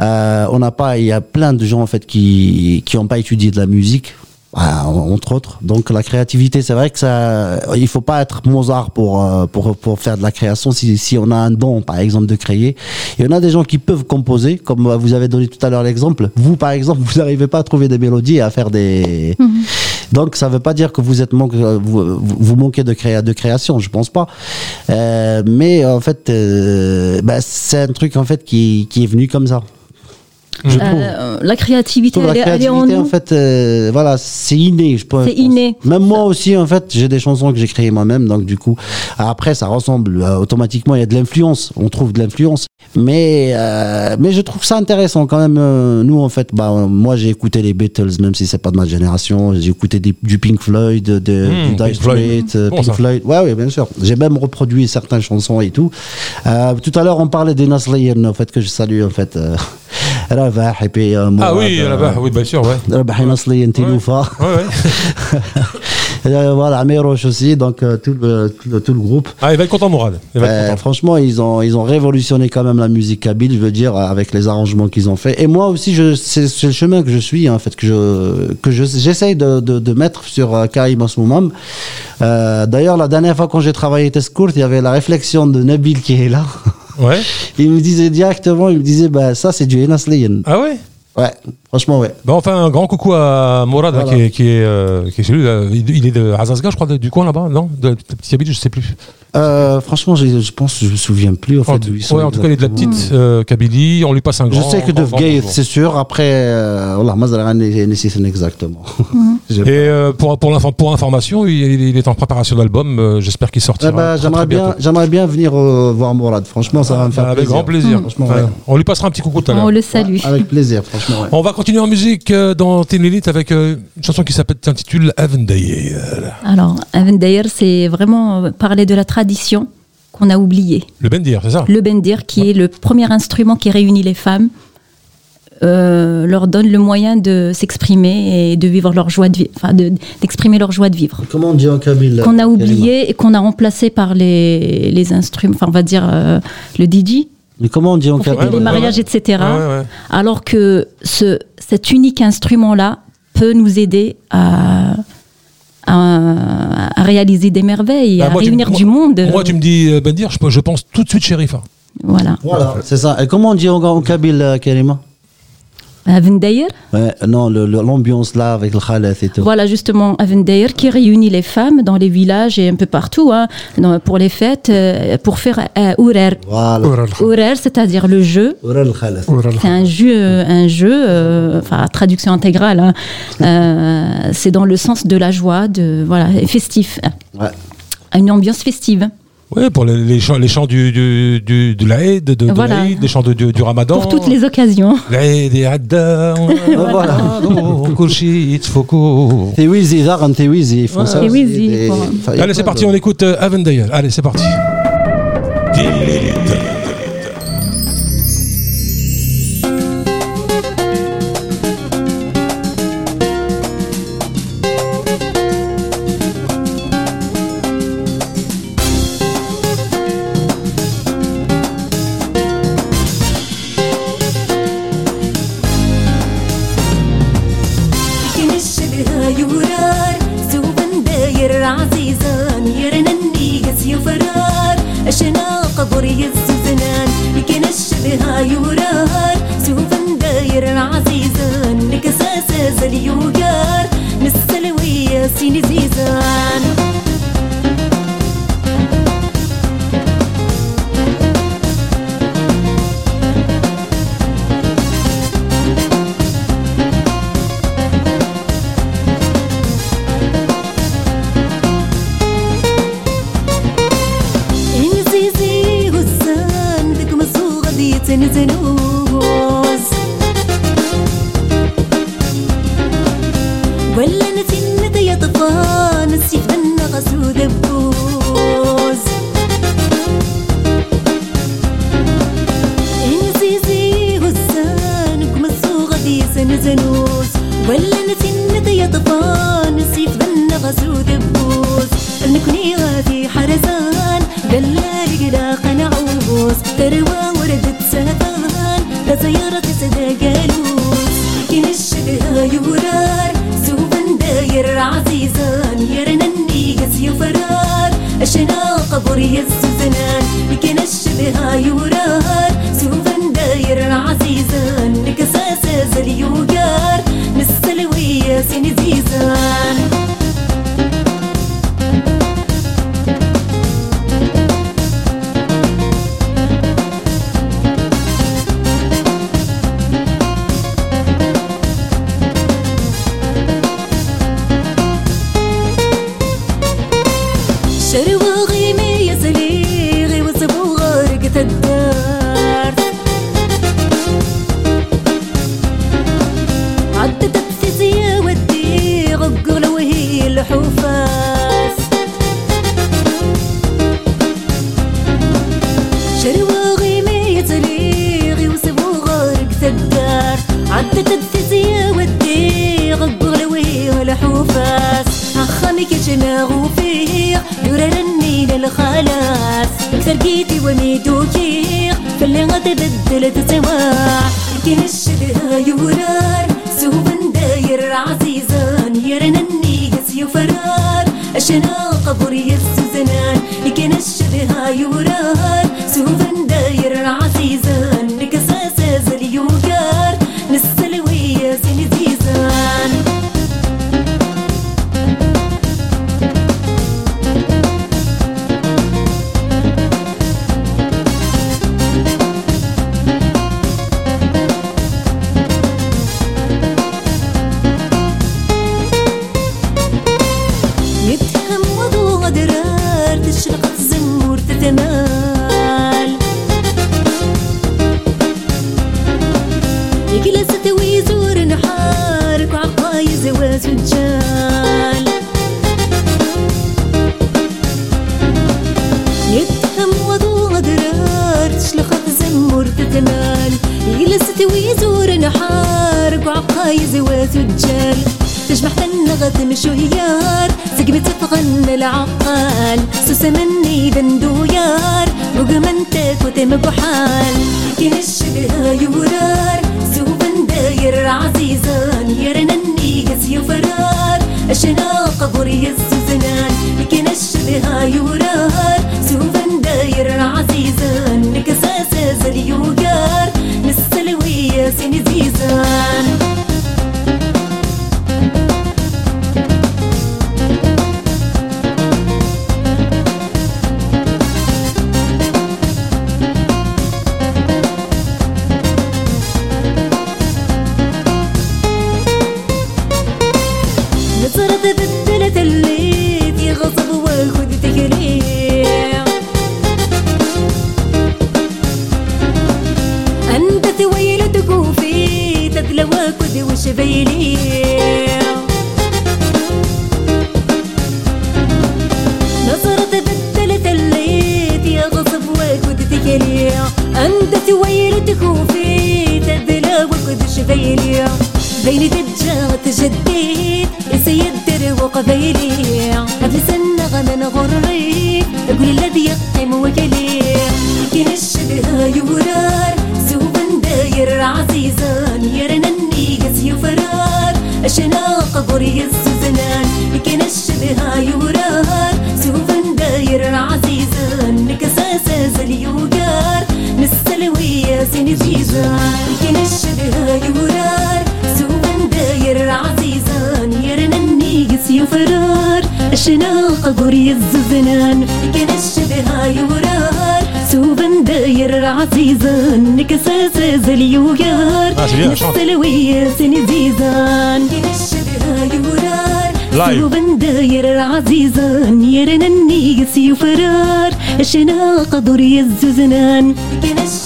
euh, on n'a pas, il y a plein de gens en fait qui qui n'ont pas étudié de la musique. Euh, entre autres. Donc la créativité, c'est vrai que ça, il faut pas être Mozart pour euh, pour pour faire de la création. Si si on a un don, par exemple, de créer, il y en a des gens qui peuvent composer, comme euh, vous avez donné tout à l'heure l'exemple. Vous, par exemple, vous n'arrivez pas à trouver des mélodies et à faire des. Donc ça veut pas dire que vous êtes manque, euh, vous, vous- vous manquez de créa, de création, je pense pas. Euh, mais en fait, euh, bah, c'est un truc en fait qui qui est venu comme ça. Je trouve. Euh, la créativité, Je trouve elle, la est- elle est en créativité, nous. en fait, euh, voilà, c'est inné. Je pense. C'est inné. Même moi aussi, en fait, j'ai des chansons que j'ai créées moi-même, donc du coup, après, ça ressemble euh, automatiquement. Il y a de l'influence, on trouve de l'influence. Mais, euh, mais je trouve ça intéressant quand même. euh, nous, en fait, bah, moi, j'ai écouté les Beatles, même si c'est pas de ma génération. J'ai écouté des- du Pink Floyd, de, Mmh, du Dire Pink Floyd. Straits, Bon, Pink ça. Floyd. Ouais, ouais, bien sûr. J'ai même reproduit certaines chansons et tout. Euh, tout à l'heure, on parlait des Nasliyen, en fait, que je salue, en fait. Rabah puis Mourad, Ah oui, Rabah, oui, bien sûr, ouais. Rabah Nasli, Ntiloufa. Voilà, aussi, donc euh, tout le, tout, le, groupe. Ah, il va être content, Mourad. Il. Euh, franchement, ils ont, ils ont révolutionné quand même la musique kabyle, je veux dire, avec les arrangements qu'ils ont fait. Et moi aussi, c'est le chemin que je suis, hein, en fait, que je que j'essaye de, de, de, mettre sur euh, Karim en ce moment. Euh, D'ailleurs, la dernière fois quand j'ai travaillé Tescourt, il y avait la réflexion de Nabil qui est là. Ouais. Il me disait directement, il me disait, bah, ça, c'est du Enas Liyan. Ah ouais? Ouais, franchement, ouais. Bon, enfin, un grand coucou à Mourad, hein, qui est, qui est, euh, qui est chez lui. là. Il, il est de Azazga, je crois, de- du coin là-bas, non? De, de Petit Habit, je sais plus. Euh, franchement, je, je pense, je me souviens plus, en fait, En, ouais, en tout cas, il est de la petite euh, Kabylie. On lui passe un Je grand. sais que de grand, grand Gay, bonjour. c'est sûr. Après, euh, Mazara nécessite exactement. J'ai- Et euh, pour, pour, l'info- pour information, il, il est en préparation d'album. euh, J'espère qu'il sortira. Eh ben, très, j'aimerais très bien, j'aimerais bien venir euh, voir Mourad. Franchement, ça va me faire Avec plaisir. grand plaisir. Franchement, Ouais. ouais. On lui passera un petit coucou tout à l'heure. On le salue. Avec plaisir, franchement. ouais. On va continuer en musique euh, dans Teen Elite avec euh, une chanson qui s'intitule Heaven Day. Euh, Alors, Avendayer, c'est vraiment parler de la tradition qu'on a oubliée. Le Bendir, c'est ça? Le bendir, qui est le premier instrument qui réunit les femmes, euh, leur donne le moyen de s'exprimer et de vivre leur joie de vivre, enfin de- d'exprimer leur joie de vivre. Comment on dit en kabyle Qu'on a oublié et qu'on a remplacé par les, les instruments, enfin on va dire euh, le DJ, Mais comment on dit en pour fêter kabyle les ouais, mariages, ouais. etc. Ouais, ouais, ouais. Alors que ce, cet unique instrument-là peut nous aider à, à, à réaliser des merveilles, Bah, à moi, me- réunir moi- du monde. Moi, tu me dis euh, Bendir, je, je pense tout de suite Sheriff. hein. Voilà. Voilà, c'est ça. Et comment on dit en, en kabyle, euh, Karima? Avendayer, ouais, Non, l'ambiance là avec le khalat et tout. Voilà justement Avendayer qui réunit les femmes dans les villages et un peu partout hein, dans- pour les fêtes euh, pour faire euh, ourer. Voilà. Ourer, c'est-à-dire le jeu. C'est un jeu, euh, un jeu, euh, enfin traduction intégrale. hein. Euh, c'est dans le sens de la joie, de voilà, festif, Ouais. une ambiance festive. Oui, pour les, les chants, les chants du, du, du- de l'Aïd, de, de Voilà. l'Aïd, les chants de- du, du Ramadan. Pour toutes les occasions. l'Aïd et Adda, Voilà. Kulshi, Tzfoko. T'es Wizi, Zaran, t'es Wizi, ils font ça. T'es aussi, Wizi, des- quoi. enfin, y a Allez, c'est parti, de- on écoute euh, Avendayer. Allez, c'est parti.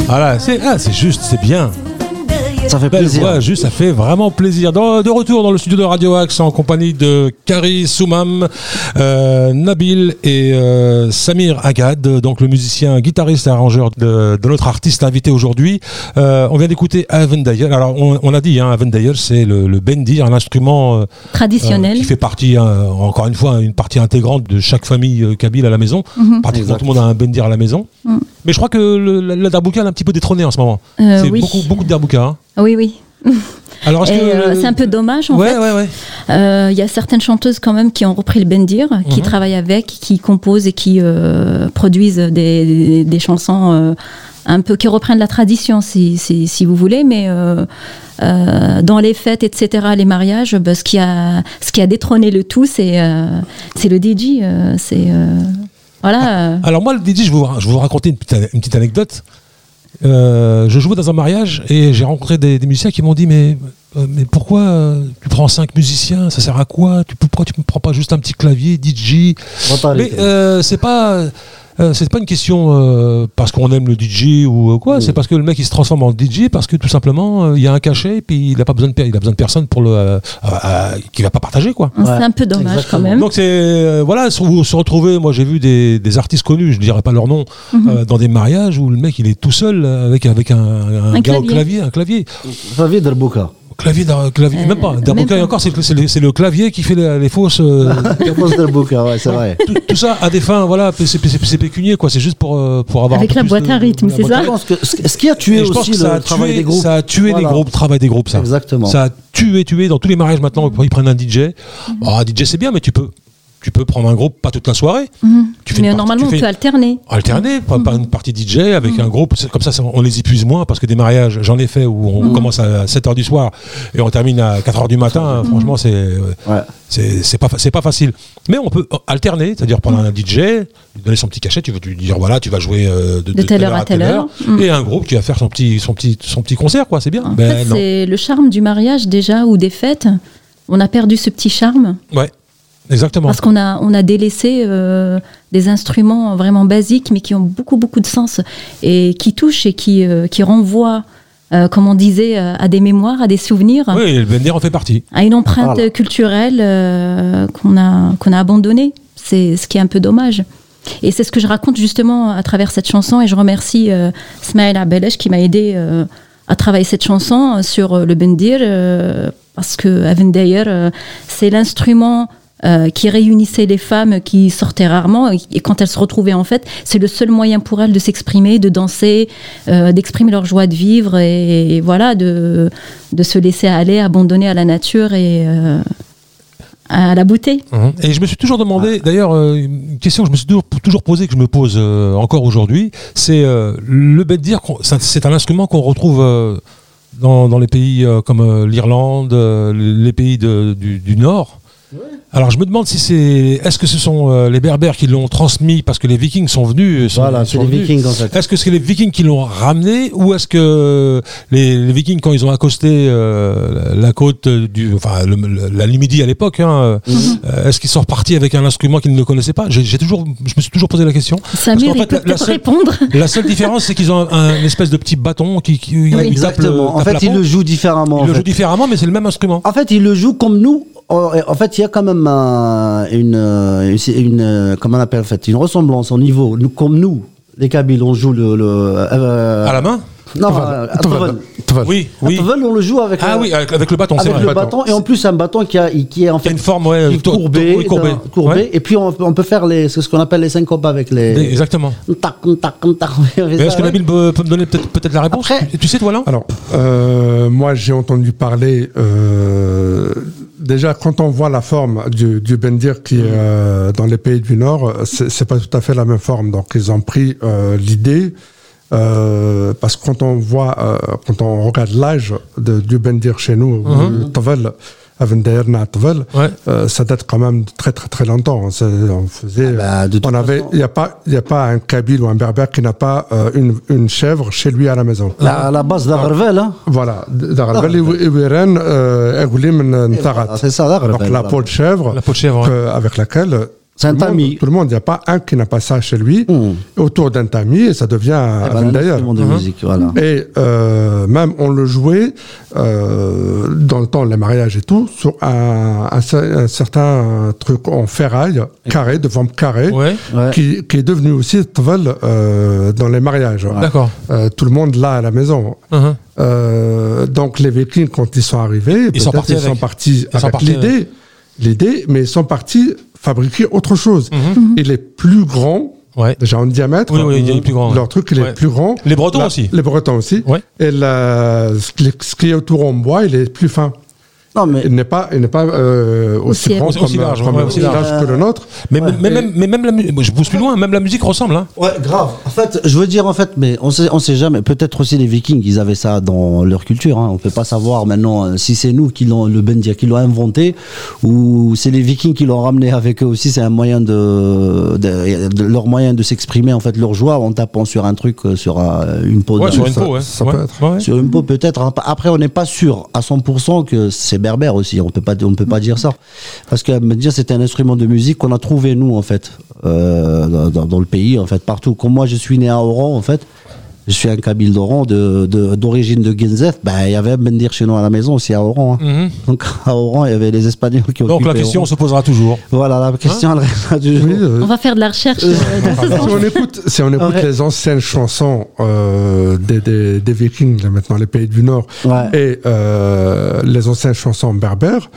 Voilà, c'est ah, c'est juste, c'est bien. Ça fait ben, plaisir. Juste, ça fait vraiment plaisir. De retour dans le studio de Radio Axe en compagnie de Kari Soumam, euh, Nabil et euh, Samir Agad, donc le musicien, guitariste et arrangeur de, notre artiste invité aujourd'hui. Euh, on vient d'écouter Avendayer. Alors, on, on, a dit, hein, Avendayer, c'est le, le bendy, un instrument traditionnel qui fait partie, hein, encore une fois, une partie intégrante de chaque famille kabyle à la maison. Mm -hmm. Pratiquement tout le monde a un bendir à la maison. Mm. Mais je crois que le, la, la darbouka elle est un petit peu détrônée en ce moment. Euh, c'est oui. beaucoup, beaucoup de darbouka. hein. Oui, oui. Alors, euh, c'est un peu dommage en ouais, fait. ouais, ouais. Euh, Il y a certaines chanteuses quand même qui ont repris le bendir, qui Mhm. travaillent avec, qui composent et qui produisent des, des- des chansons un peu qui reprennent la tradition, si, si, si vous voulez, mais dans les fêtes, etc., les mariages, bah, ce, qui a, ce qui a détrôné le tout, c'est c'est le DJ. c'est voilà. euh, Alors moi, le DJ, je vais vous, je vous raconter une petite, une petite anecdote. Euh, je jouais dans un mariage et j'ai rencontré des, des musiciens qui m'ont dit mais, euh, mais pourquoi euh, tu prends cinq musiciens? Ça sert à quoi? Tu, Pourquoi tu ne prends pas juste un petit clavier, DJ Mais euh, c'est pas... euh, c'est pas une question euh, parce qu'on aime le DJ ou euh, quoi, Oui. c'est parce que le mec il se transforme en DJ parce que tout simplement euh, il y a un cachet et puis il a pas besoin de per- il a besoin de personne pour le euh, euh, euh, qui va pas partager quoi. c'est Ouais, un peu dommage exactement. quand même. Donc c'est euh, voilà, vous se retrouver. Moi j'ai vu des, des artistes connus, je ne dirais pas leur nom, Mhm. euh, dans des mariages où le mec il est tout seul avec avec un, un Un gars au clavier. clavier, un clavier. Clavier, d'un- clavier Euh, même pas. D'un même bouquin, et pas. encore, c'est le, c'est le- c'est le clavier qui fait les, les fausses. euh, de bouquin, ouais, c'est vrai. tout, tout ça à des fins, voilà, c'est pécunier, quoi. C'est juste pour, euh, pour avoir. un Avec peu la plus boîte de- à rythme, la c'est boîte à ça Je pense que ce qui a tué Et je pense aussi que ça le a travail tué, des groupes. ça a tué Voilà. les groupes, le travail des groupes, ça. Exactement. Ça a tué, tué dans tous les mariages maintenant. Ils prennent un DJ. Oh, un DJ c'est bien, mais tu peux, tu peux prendre un groupe pas toute la soirée. Mhm. Tu fais Mais partie- normalement, tu on fais- peut alterner. Alterner, pas, pas une partie DJ avec un groupe. Comme ça, on les épuise moins parce que des mariages, j'en ai fait où on commence à 7h du soir et on termine à 4h du matin. Franchement, c'est Ouais. c'est c'est pas pas facile. Mais on peut alterner, c'est-à-dire prendre un DJ, lui donner son petit cachet, tu veux lui dire voilà, tu vas jouer euh, de, De telle heure à telle heure. Et un groupe qui va faire son petit son petit son petit concert quoi, c'est bien. En Ben c'est le charme du mariage déjà ou des fêtes. On a perdu ce petit charme Ouais. Exactement. parce qu'on a, on a délaissé euh, des instruments vraiment basiques mais qui ont beaucoup, beaucoup de sens et qui touchent et qui, euh, qui renvoient, euh, comme on disait, à des mémoires, à des souvenirs, Oui, le Bender en fait partie. à une empreinte Voilà. culturelle euh, qu'on a, qu'on a abandonnée. C'est ce qui est un peu dommage. Et c'est ce que je raconte justement à travers cette chanson et je remercie euh, Smaïl Abelesh qui m'a aidé euh, à travailler cette chanson sur euh, le bendir euh, parce que Avendayer, euh, c'est l'instrument euh, qui réunissait les femmes qui sortaient rarement et, et quand elles se retrouvaient en fait, c'est le seul moyen pour elles de s'exprimer, de danser, euh, d'exprimer leur joie de vivre et, et voilà, de, de se laisser aller, abandonner à la nature et euh, à la beauté. Mhm. Et je me suis toujours demandé, Ah. d'ailleurs, une question que je me suis toujours, toujours posée, que je me pose encore aujourd'hui, c'est le bendir, qu'on- c'est un- instrument qu'on retrouve dans, dans les pays comme l'Irlande, les pays de- du, du Nord. Alors je me demande si c'est, est-ce que ce sont euh, les Berbères qui l'ont transmis parce que les Vikings sont venus. sont- Voilà, c'est les venus. Vikings en fait. Est-ce que c'est les Vikings qui l'ont ramené ou est-ce que les, les Vikings, quand ils ont accosté euh, la côte du, enfin le- le- la Numidie à l'époque, hein, Mhm. euh, est-ce qu'ils sont repartis avec un instrument qu'ils ne connaissaient pas? J'ai toujours, je me suis toujours posé la question. Samir, il fait, peut la- seule- répondre. La seule différence, c'est qu'ils ont un, un espèce de petit bâton qui, qui. En fait, ils le jouent différemment. Ils en le jouent différemment, mais c'est le même instrument. En fait, il le joue comme nous. En en fait, il y a quand même un- une, euh, euh, comment on appelle fait, une ressemblance au niveau. Nous, comme nous, les Kabyles, on joue le. le euh, À la main? Non, Toval. euh. Oui, À oui. Toval, on le joue avec. Ah euh, oui, avec, avec le bâton, c'est Avec vrai. le bâton et en plus un bâton qui a qui est en Qui a fait une forme, ouais, qui est tour- courbé, oui, courbé. d'un- courbé. Ouais. et puis on, on peut faire les ce qu'on appelle les syncopes avec les Exactement. tac tac tac est-ce que Nabil peut, peut me donner peut-être la réponse Après- tu, tu sais, toi, là Alors, euh, moi, j'ai entendu parler. euh, déjà, quand on voit la forme du, du bendir qui est euh, dans les pays du Nord, c'est pas tout à fait la même forme. Donc, ils ont pris euh, l'idée. Euh, parce que quand on voit, euh, quand on regarde l'âge de- du bendir chez nous, Mhm. Tovel, Avendayer, Tovel, Ouais. euh, ça date quand même de très très très longtemps. On faisait, bah, de toute on avait, il n'y a pas, il y a pas un Kabyle ou un Berbère qui n'a pas euh, une, une chèvre chez lui à la maison. la, la base d'Arvel hein Voilà, d'Arvel et Egouli, Ntarat. c'est ça d'Arvel Donc la peau de chèvre La peau de chèvre, ouais. que- avec laquelle C'est un tout le monde- tamis. Tout le monde, il n'y a pas un qui n'a pas ça chez lui. Hmm. Autour d'un tamis, et ça devient un Eh ben, un d'ailleurs. instrument de musique voilà Et euh, même on le jouait euh, dans le temps, les mariages et tout, sur un, un cer- un certain truc en ferraille, carré, de forme carrée, Ouais, Ouais. qui, qui est devenu aussi tvel euh, dans les mariages. d'accord. Euh, tout le monde l'a à la maison. Euh, donc les Vikings, quand ils sont arrivés, Ils sont partis ils sont avec. partis avec l'idée, l'idée, mais ils sont partis fabriquer autre chose. Mhm. Il est plus grand, Ouais. déjà en diamètre. Oui, oui, il est plus grand, Leur ouais. truc, il Ouais. est plus grand. Les Bretons La- aussi. Les Bretons aussi. Ouais. Et la- ce qui- ce qui est autour en bois, il est plus fin. Non mais Il n'est pas, il n'est pas euh, aussi, Aussi grand aussi- comme, large, comme- ouais, aussi large. large que le nôtre. Mais, Ouais. mais, même, mais même la musique, je pousse plus loin, même la musique ressemble. Hein. Ouais, grave. En fait, je veux dire, en fait, mais on sait, on sait jamais. Peut-être aussi les Vikings, ils avaient ça dans leur culture. Hein. On peut pas savoir maintenant euh, si c'est nous qui l'ont, le Bendia qui l'ont inventé, ou c'est les Vikings qui l'ont ramené avec eux aussi. C'est un moyen de, de, de- leur moyen de s'exprimer en fait leur joie en tapant sur un truc, euh, sur euh, une peau. Ouais, d'un- sur une ça- peau, ouais. ça Ouais, peut être. ouais. sur une peau peut-être. Après, on n'est pas sûr à 100% que c'est berbère aussi. On peut pas, on peut pas dire ça, parce que me dire c'était un instrument de musique qu'on a trouvé nous en fait euh, dans, dans- dans le pays en fait partout. Comme moi, je suis né à Oran en fait. Je suis un Kabyle d'Oran, de, de- d'origine de Genzef. Ben, il y avait un Bendir chez nous à la maison aussi à Oran. hein. Mhm. Donc à Oran, il y avait les Espagnols qui Donc la question Oran. se posera toujours. Voilà, la question, elle reste toujours. Oui, euh, On va faire de la recherche. euh, ce si on écoute, si on écoute Ouais. les anciennes chansons euh, des, des, des Vikings, là, maintenant les pays du Nord, Ouais. et euh, les anciennes chansons berbères,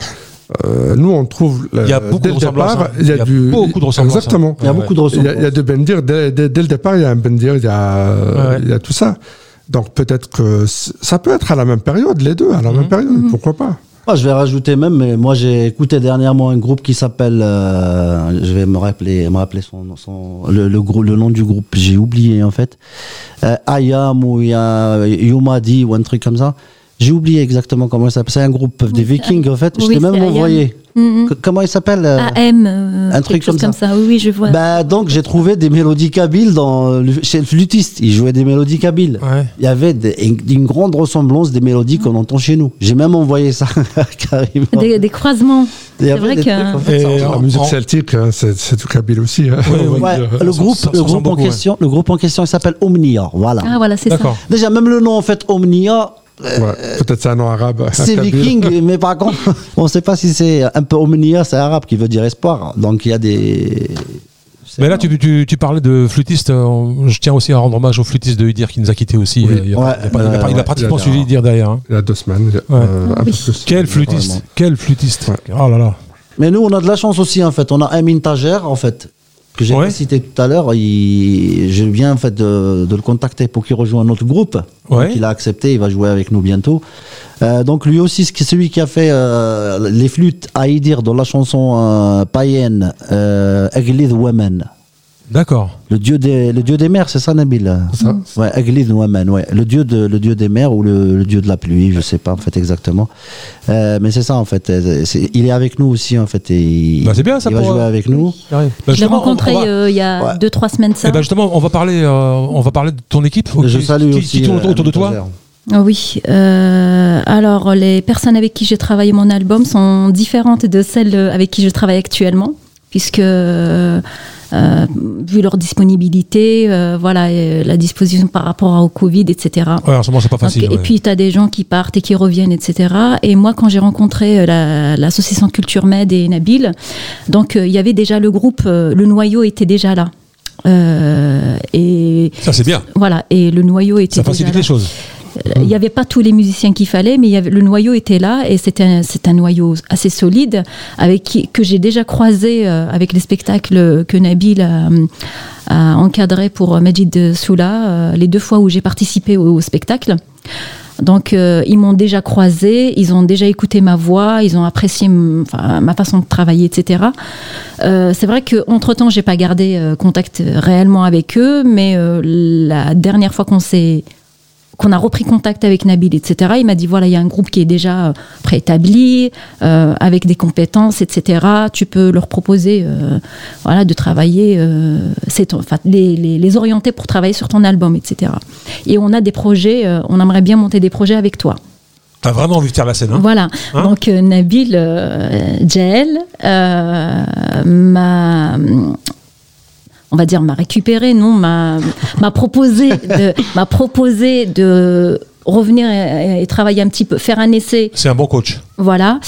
euh, nous on trouve Il y a beaucoup dès de le départ, ressemblances, hein. il y a, Il y a du beaucoup de ressemblances, Exactement. Il y a beaucoup de ressemblances. il y a de Bendir dès, dès, dès le départ, il y a un Bendir, il y a, Ouais. il y a tout ça. Donc peut-être que ça peut être à la même période, les deux à la Mhm. même période, pourquoi pas Moi, je vais rajouter même, mais moi j'ai écouté dernièrement un groupe qui s'appelle, euh, je vais me rappeler, me rappeler son, son le, le, grou- le nom du groupe, j'ai oublié en fait, euh, Ayam ou il y a Yomadi ou un truc comme ça. J'ai oublié exactement comment ça s'appelle. C'est un groupe des Vikings en fait. je oui, t'ai même envoyé. Mhm. C- Comment il s'appelle euh, AM, euh, un truc comme comme ça. Oui, oui, je vois. Bah donc j'ai trouvé des mélodies kabyles dans le, chez le flûtiste. Il jouait des mélodies kabyles. Ouais. Il y avait des- une, une grande ressemblance des mélodies qu'on entend chez nous. J'ai même envoyé ça carrément. des, des croisements. Il C'est vrai que- trucs, en fait, Et musique celtique, hein, c'est c'est du Kabyle aussi. hein. Ouais, le groupe, ça- le ça groupe ressemble en beaucoup, question, le groupe en question, il s'appelle Omnia. Voilà. Ah, voilà, c'est ça. Déjà, même le nom en fait Omnia, Ouais, Peut-être c'est un nom arabe. c'est viking, mais par contre, on ne sait pas si c'est un peu Omnia, c'est arabe qui veut dire espoir. Donc il y a des. Mais là, tu, tu, tu parlais de flûtiste. euh, Je tiens aussi à rendre hommage au flûtiste de Udir qui nous a quittés aussi. Oui. Euh, Il, a, Ouais, il a pas- il a pas- il a ouais, pratiquement suivi Udir derrière. hein. Il y a deux semaines. Ouais. euh, un peu Oui. plus. Quel flûtiste. Quel flûtiste. Oh là là. Mais nous, on a de la chance aussi en fait. On a Amin Tajer en fait que j'ai Ouais. cité tout à l'heure. Il... Je viens en fait de, de le contacter pour qu'il rejoigne notre groupe. Ouais. Donc, il a accepté. Il va jouer avec nous bientôt. Euh, donc lui aussi, c'est celui qui a fait euh, les flûtes à Idir dans la chanson euh, païenne euh, Aglid Women. D'accord. Le dieu des, le dieu des mers, c'est ça, Nabil? C'est ça. Ouais, Aglid Women, ouais. Le dieu, de, le dieu des mers ou le, le dieu de la pluie, je sais pas en fait exactement. Euh, mais c'est ça en fait. Euh, il est avec nous aussi en fait. Et Bah, c'est bien, ça, Il va jouer euh, avec nous. Bah, Je l'ai rencontré va- euh, il y a Ouais. deux, trois semaines de ça. Eh ben justement, on va parler, euh, on va parler de ton équipe. Je qui, salue qui- aussi. qui tourne autour de toi. Ah Oui. euh, alors, les personnes avec qui j'ai travaillé mon album sont différentes de celles avec qui je travaille actuellement, puisque euh, euh, vu leur disponibilité, euh, voilà, euh, la disposition par rapport au Covid, etc. Ouais, en ce moment, c'est pas Donc, facile. et puis, tu as des gens qui partent et qui reviennent, etc. Et moi, quand j'ai rencontré euh, la- l'association Culture Med et Nabil, donc il y avait déjà le groupe, le noyau était déjà là. Et ça, c'est bien. voilà, et le noyau était Ça déjà facilite là. les choses. Euh, Il n'y avait pas tous les musiciens qu'il fallait, mais le noyau était là et c'est un noyau assez solide avec qui, que j'ai déjà croisé euh, avec les spectacles que Nabil a, a encadré pour Majid Soula, euh, les deux fois où j'ai participé au, spectacle. Donc euh, ils m'ont déjà croisé, ils ont déjà écouté ma voix, ils ont apprécié ma façon de travailler, etc. Euh, c'est vrai qu'entre temps, j'ai pas gardé euh, contact réellement avec eux, mais euh, la dernière fois qu'on s'est qu'on a repris contact avec Nabil, etc. Il m'a dit voilà, il y a un groupe qui est déjà euh, préétabli, euh, avec des compétences, etc. Tu peux leur proposer, euh, voilà, de travailler, euh, enfin, les, les, les orienter pour travailler sur ton album, etc. Et on a des projets, on aimerait bien monter des projets avec toi. T'as vraiment envie de faire la scène. Hein? Voilà. Hein? Donc Nabil Jael m'a on va dire m'a récupéré, non, m'a proposé de m'a proposé de revenir et, et travailler un petit peu, faire un essai. C'est un bon coach. voilà,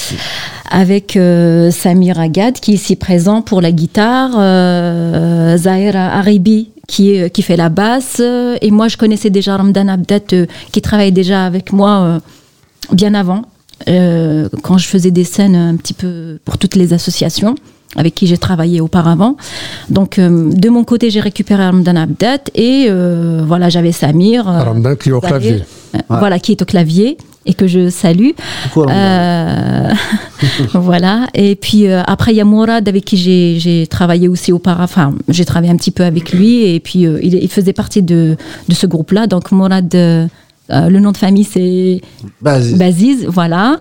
avec euh, Samir Agad qui est ici présent pour la guitare, euh, Zahira Haribi qui, est, qui fait la basse, et moi je connaissais déjà Ramdan Abdat euh, qui travaille déjà avec moi euh, bien avant, euh, quand je faisais des scènes un petit peu pour toutes les associations avec qui j'ai travaillé auparavant. Donc euh, de mon côté j'ai récupéré Ramdan Abdat et euh, voilà j'avais Samir. euh, Ramdan qui est au clavier. euh, Voilà, qui est au clavier et que je salue. Euh, voilà. Et puis euh, après, il y a Mourad avec qui j'ai- j'ai travaillé aussi auparavant. Enfin, j'ai travaillé un petit peu avec lui. Et puis, euh, il, il faisait partie de, de ce groupe-là. Donc, Mourad, euh, le nom de famille, c'est. Baziz. Voilà.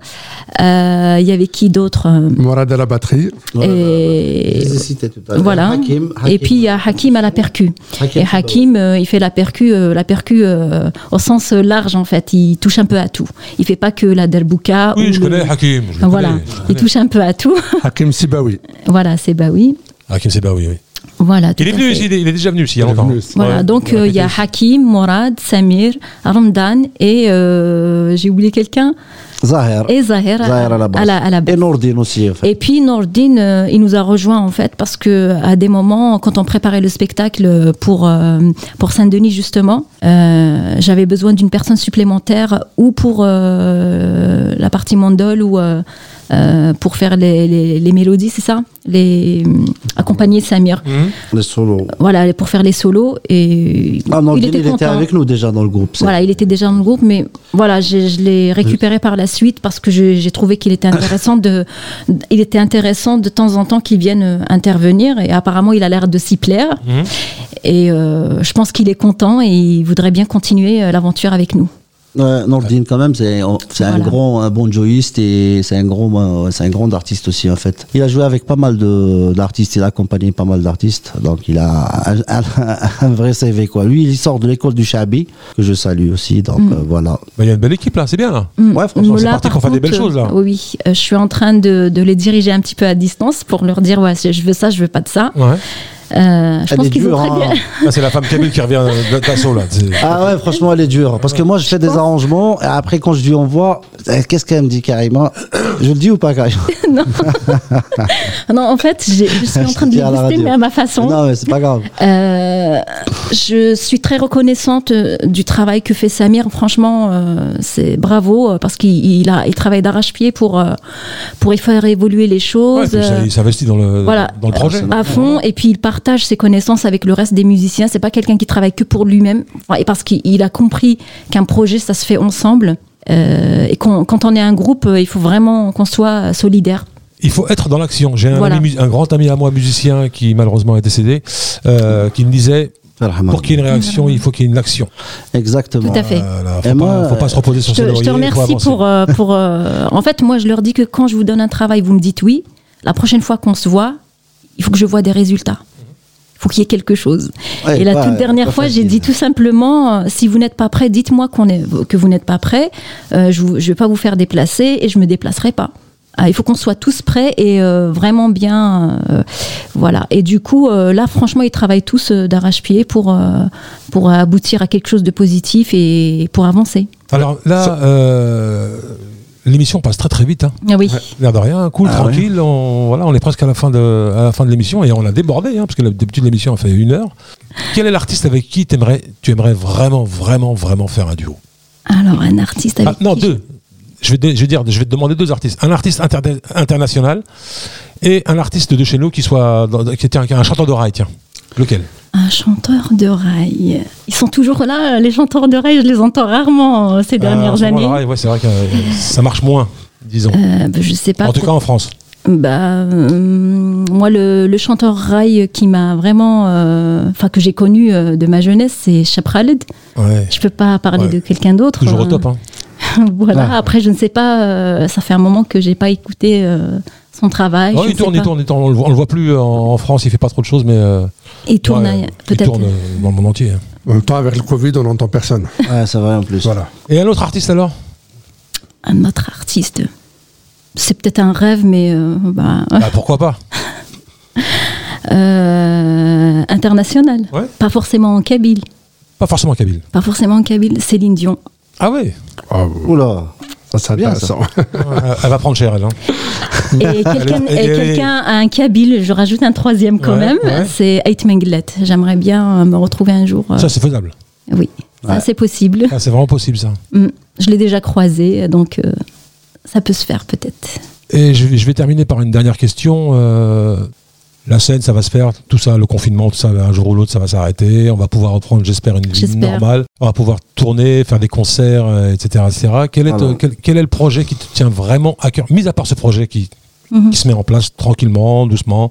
Euh, Il y avait qui d'autre euh, Mourad à la batterie. Voilà. et- voilà. Hakim, Et puis il y a Hakim à la percu. Hakim, Et Hakim, euh, il fait la percu, euh, la percu euh, au sens large en fait. Il touche un peu à tout. Il fait pas que la derbouka. Oui, ou je le- connais Hakim. je Voilà. connais, Il touche un peu à tout. Hakim Sibawi. voilà, bah oui. Hakim, bah oui, oui. Voilà. Il est venu il est il est déjà venu ici il y a longtemps. venu ici. Voilà, Ouais. donc euh, il y a Hakim, Morad, Samir, Ramdan et euh, j'ai oublié quelqu'un Zahir. et Zahir, Zahir à la basse. à la, à la basse. Et Nordine aussi, en fait. Et puis Nordine, euh, il nous a rejoint en fait parce que à des moments, quand on préparait le spectacle pour euh, pour Saint-Denis justement, euh, j'avais besoin d'une personne supplémentaire ou pour euh, la partie mandole ou euh, euh, pour faire les, les, les mélodies, c'est ça, les accompagner Samir. Mhm. Les solos. Voilà, pour faire les solos et Ah, Nordine, il était il était avec nous déjà dans le groupe. Voilà, il était déjà dans le groupe, mais voilà, je l'ai récupéré par la suite parce que j'ai trouvé qu'il était intéressant de, il était intéressant de temps en temps qu'il vienne euh, intervenir et apparemment il a l'air de s'y plaire Mhm. et euh, je pense qu'il est content et il voudrait bien continuer euh, l'aventure avec nous. Ouais, Nordine quand même, c'est un grand, un bon joyiste et c'est un grand, euh, c'est un grand artiste aussi en fait. Il a joué avec pas mal de d'artistes, il a accompagné pas mal d'artistes, donc il a un, un- un vrai CV quoi. Lui, il sort de l'école du Chabi que je salue aussi, donc Mm. euh, voilà. Bah, Il y a une belle équipe là, c'est bien là. Mm. Ouais, franchement, c'est parti pour faire des belles choses, là. Oui, euh, je suis en train de, de les diriger un petit peu à distance pour leur dire ouais, je veux ça, je veux pas de ça. Ouais. Euh, je Elle pense est dure, hein. Ah, c'est la femme Kabyle qui revient de d'assaut là. Ah ouais, franchement, elle est dure. Parce que moi, je fais des arrangements et après, quand je lui envoie, qu'est-ce qu'elle me dit carrément Je le dis ou pas carrément non. non, en fait, je suis en train de radio. mais à ma façon. Non, mais c'est pas grave. Euh, je suis très reconnaissante euh, du travail que fait Samir. Franchement, euh, c'est bravo parce qu'il il a, il travaille d'arrache-pied pour euh, pour y faire évoluer les choses. ça, il s'investit dans le, voilà. dans le projet. à fond et puis il partage ses connaissances avec le reste des musiciens c'est pas quelqu'un qui travaille que pour lui-même Enfin, et parce qu'il il a compris qu'un projet ça se fait ensemble Euh, et quand on est un groupe euh, il faut vraiment qu'on soit solidaire Il faut être dans l'action. J'ai un, Voilà. grand ami à moi, musicien, qui malheureusement est décédé, euh, qui me disait pour qu'il y ait une réaction, il faut qu'il y ait une action. Exactement. Tout à fait. Voilà, Et faut, pas, moi, faut pas se reposer sur je te, je te remercie pour, euh, pour euh, en fait moi je leur dis que quand je vous donne un travail vous me dites oui la prochaine fois qu'on se voit il faut que je vois des résultats il faut qu'il y ait quelque chose Ouais, et la pas- toute dernière fois, j'ai dit tout simplement, euh, si vous n'êtes pas prêt, dites-moi qu'on est, que vous n'êtes pas prêt. Euh, je ne vais pas vous faire déplacer et je me déplacerai pas. Ah, il faut qu'on soit tous prêts et euh, vraiment bien, euh, voilà. Et du coup, euh, là, franchement, ils travaillent tous euh, d'arrache-pied pour euh, pour aboutir à quelque chose de positif et pour avancer. Alors là, euh, l'émission passe très très vite. Hein. Ah oui. L'air de rien, cool, Ah tranquille. On, voilà, on est presque à la fin de, à la fin de l'émission et on a débordé, hein, parce que d'habitude l'émission a fait une heure. Quel est l'artiste avec qui t'aimerais, tu aimerais vraiment, vraiment, vraiment faire un duo? Alors, un artiste avec Ah, Non, qui- deux. Je vais, te- je, vais dire, je vais te demander deux artistes. Un artiste inter- international et un artiste de chez nous qui soit dans- qui était un, qui est un chanteur de rail, tiens. Lequel? Un chanteur de rail. Ils sont toujours là, les chanteurs de rail, je les entends rarement euh, ces Euh, en dernières le années. rail, ouais, c'est vrai que euh, ça marche moins, disons. Euh, bah, je sais pas. en tout cas en France. Bah, euh, moi, le, le chanteur rail qui m'a vraiment, euh, enfin que j'ai connu euh, de ma jeunesse, c'est Cheb Khaled. Ouais. Je peux pas parler Ouais. de quelqu'un d'autre. Toujours au Euh, top. Hein. voilà. Ah. Après, je ne sais pas. euh, ça fait un moment que j'ai pas écouté euh, son travail. Oh, je il ne tourne, il tourne, il tourne. On le voit, on le voit plus euh, en, en France, il fait pas trop de choses, mais euh, Il tourne ouais, il peut-être. tourne euh, dans le monde entier. hein. En même temps, avec le Covid, on n'entend personne. Ouais, c'est vrai en plus. Voilà. Et un autre artiste alors? Un autre artiste. C'est peut-être un rêve, mais euh, bah, Bah, Pourquoi pas? Euh, international. Ouais. Pas forcément en Kabyle. Pas forcément Kabyle. Pas forcément en Kabyle. Céline Dion. Ah ouais? Ah, Oula. Ça, c'est Bien, ça. elle, va prendre cher, elle. hein. Et quelqu'un a un Kabyle, je rajoute un troisième quand Ouais, même, ouais. c'est Ait Menglet. J'aimerais bien euh, me retrouver un jour. euh, Ça, c'est faisable. oui, ça Ouais. c'est possible. Ah, c'est vraiment possible, ça. Mm. Je l'ai déjà croisé, donc euh, ça peut se faire peut-être. Et je, vais- je vais terminer par une dernière question. Euh, la scène, ça va se faire, tout ça, le confinement, tout ça, un jour ou l'autre, ça va s'arrêter. On va pouvoir reprendre, j'espère, une vie normale. On va pouvoir tourner, faire des concerts, euh, etc. etc. Quel, est, Ah euh, quel, quel est le projet qui te tient vraiment à cœur Mis à part ce projet qui, Mhm. qui se met en place tranquillement, doucement?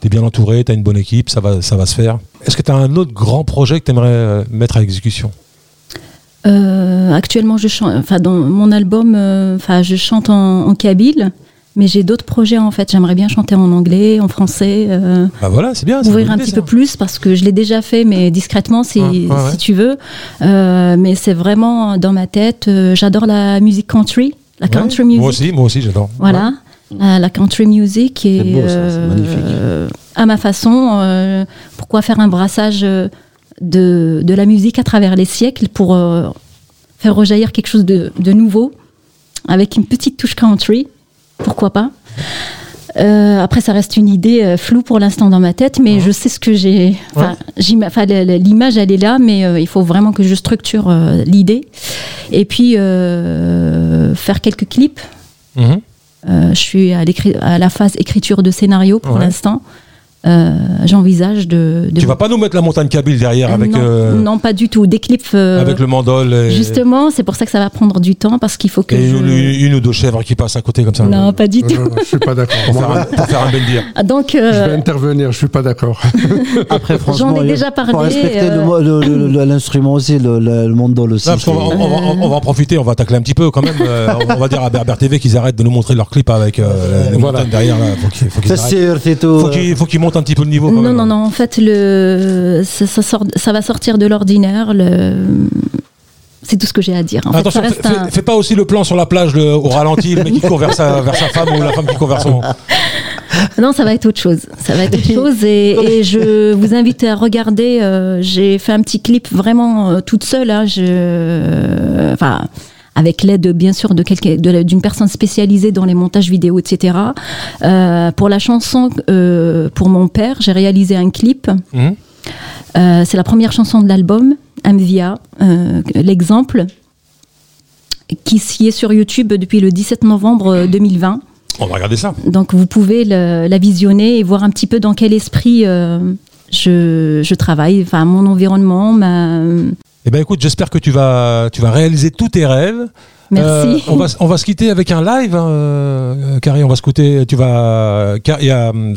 Tu es bien entouré, tu as une bonne équipe, ça va, ça va se faire. Est-ce que tu as un autre grand projet que tu aimerais mettre à exécution? Euh, actuellement, je chante, enfin dans mon album, euh, enfin je chante en, en kabyle, mais j'ai d'autres projets en fait. J'aimerais bien chanter en anglais, en français. euh, Bah voilà, c'est bien. ouvrir un petit peu plus parce que je l'ai déjà fait, mais discrètement si, Ah, ouais, ouais. si tu veux. Euh, mais c'est vraiment dans ma tête. euh, J'adore la musique country, la country Ouais, music. Moi aussi, moi aussi, j'adore. Voilà. La, la country music et C'est beau, ça, c'est magnifique. euh, à ma façon. euh, pourquoi faire un brassage de, de la musique à travers les siècles pour euh, faire rejaillir quelque chose de, de nouveau avec une petite touche country Pourquoi pas Euh, après, ça reste une idée euh, floue pour l'instant dans ma tête, mais je sais ce que j'ai. Enfin, l'image, elle est là, mais euh, il faut vraiment que je structure l'idée. Et puis, faire quelques clips. Mhm. Je suis à, la phase écriture de scénario pour Ouais. l'instant. Euh, J'envisage de, de- Tu vas pas nous mettre la montagne Kabyle derrière Euh, avec, non, euh, non, pas du tout. Des clips. euh, avec le mandol et, Justement, c'est pour ça que ça va prendre du temps parce qu'il faut que. et je- une, une ou deux chèvres qui passent à côté comme ça. Non, pas du tout. non, je suis pas d'accord. Pour faire un, pour faire un bendir. Ah, Donc, Je vais intervenir, je suis pas d'accord. Après, franchement, ai il déjà parlé, faut respecter euh, l'instrument aussi, le, le, le mandol aussi. Non, parce qu'on va, c'est- on, va, on va en profiter, on va tacler un petit peu quand même. Euh, on va dire à Berber TV qu'ils arrêtent de nous montrer leurs clips avec euh, les Voilà. montagnes derrière. Là. Faut qu'ils faut qu'ils qu'ils montent un petit peu le niveau. Quand non, même. non, non. En fait, le, ça, ça sort, ça va sortir de l'ordinaire. Le... C'est tout ce que j'ai à dire. En fait, Attention, ça reste fais, un- fais- fais pas aussi le plan sur la plage le- au ralenti, le mec qui court vers sa, vers sa femme ou la femme qui court vers son. Non, ça va être autre chose. Ça va être autre chose. Et, et je vous invite à regarder. euh, J'ai fait un petit clip vraiment euh, toute seule. hein, je... Enfin. Avec l'aide, bien sûr, de quelqu'un, d'une personne spécialisée dans les montages vidéo, etc. Euh, pour la chanson, euh, pour mon père, j'ai réalisé un clip. Mhm. Euh, c'est la première chanson de l'album, Amvia, l'exemple, qui s'y est sur YouTube depuis le 17 novembre euh, 2020. On va regarder ça. Donc vous pouvez le- la visionner et voir un petit peu dans quel esprit je, je travaille, enfin mon environnement, ma... Eh ben écoute, j'espère que tu vas, tu vas réaliser tous tes rêves. Merci. Euh, on, va, on va se quitter avec un live, hein, euh, Carrie. On va se quitter. Tu vas. Car- Il y a hum,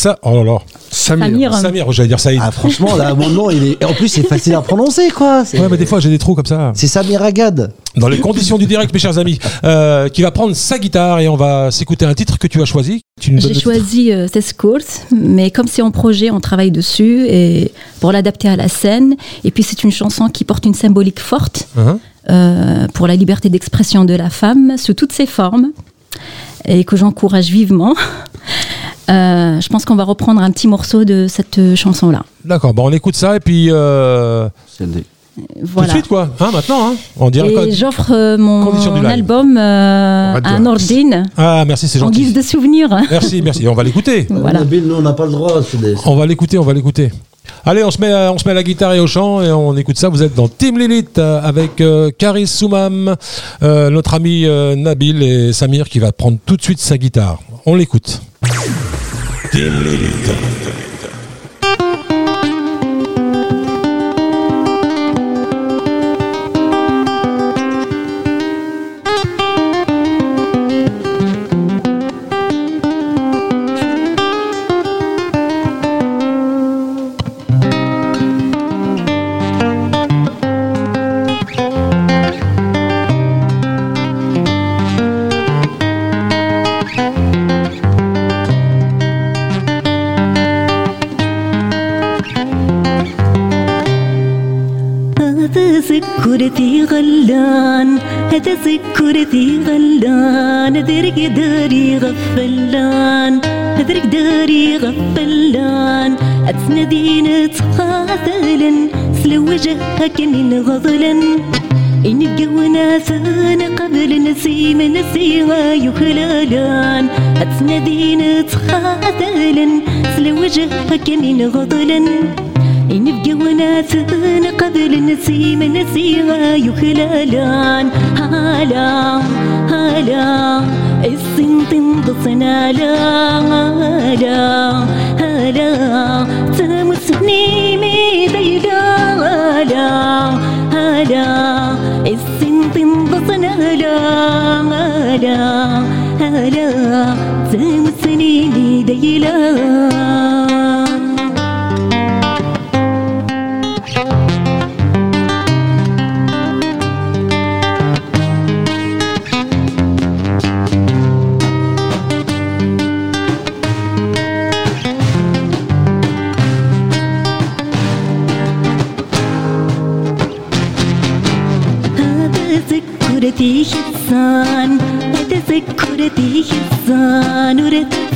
ça. Oh là là. Samir. Samir. Samir, j'allais dire Saïd. Ah, franchement, là, mon nom, il est. En plus, c'est facile à prononcer, quoi. Ouais, mais des fois j'ai des trous comme ça. c'est Samir Agad. Dans les conditions du direct, mes chers amis, euh, qui va prendre sa guitare et on va s'écouter un titre que tu as choisi. Tu nous donnes J'ai choisi euh, Test Course, mais comme c'est en projet, on travaille dessus et pour l'adapter à la scène. Et puis c'est une chanson qui porte une symbolique forte Hein euh, pour la liberté d'expression de la femme sous toutes ses formes et que j'encourage vivement. Euh, je pense qu'on va reprendre un petit morceau de cette euh, chanson-là. D'accord, bon, on écoute ça et puis euh, le- tout de Voilà. suite quoi, hein, maintenant, hein, on dirait quoi? Et j'offre euh, mon album euh, à. Nordine Ah, merci, c'est en guise gentil. de souvenir. Merci, merci. On va l'écouter. Voilà. Nabil, nous, on n'a pas le droit. des- On va l'écouter, on va l'écouter. Allez, on se, met à, on se met à la guitare et au chant et on écoute ça. Vous êtes dans Team Lilith avec euh, Karis Soumam, euh, notre ami euh, Nabil et Samir qui va prendre tout de suite sa guitare. On l'écoute. Team Lilith. سكرتي غلان هذرك داري غفلان. هذرك داري غفلان. أتسندين تقاتلا سلو وجهك من غضلا إن الجونا ثان قبل نسيم نسيما يخلالان أتسندين تقاتلا سلو وجهك من غضلا إن بجونا ثان قبل نسيم نسيما يخلالان هالا هالا السن تنقصنا لا هالا هالا تمسني ميديلا هالا هالا السن تنقصنا لا هالا هالا تمسني ميديلا هذا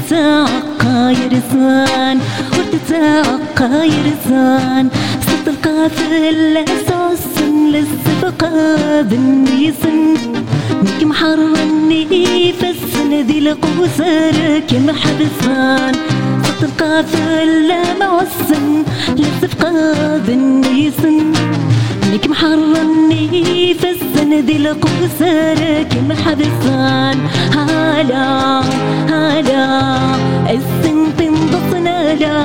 تتعقى يرزان وتتعقى يرزان صد القافل لسوسن للسبقة بالنيسن نكم حرني فسن ذي القوسر كم حبسان صد القافل لمعسن للسبقة بالنيسن نكم حرني فسن ذي قوسرك محبسان هلا هلا السن انضصنا لا.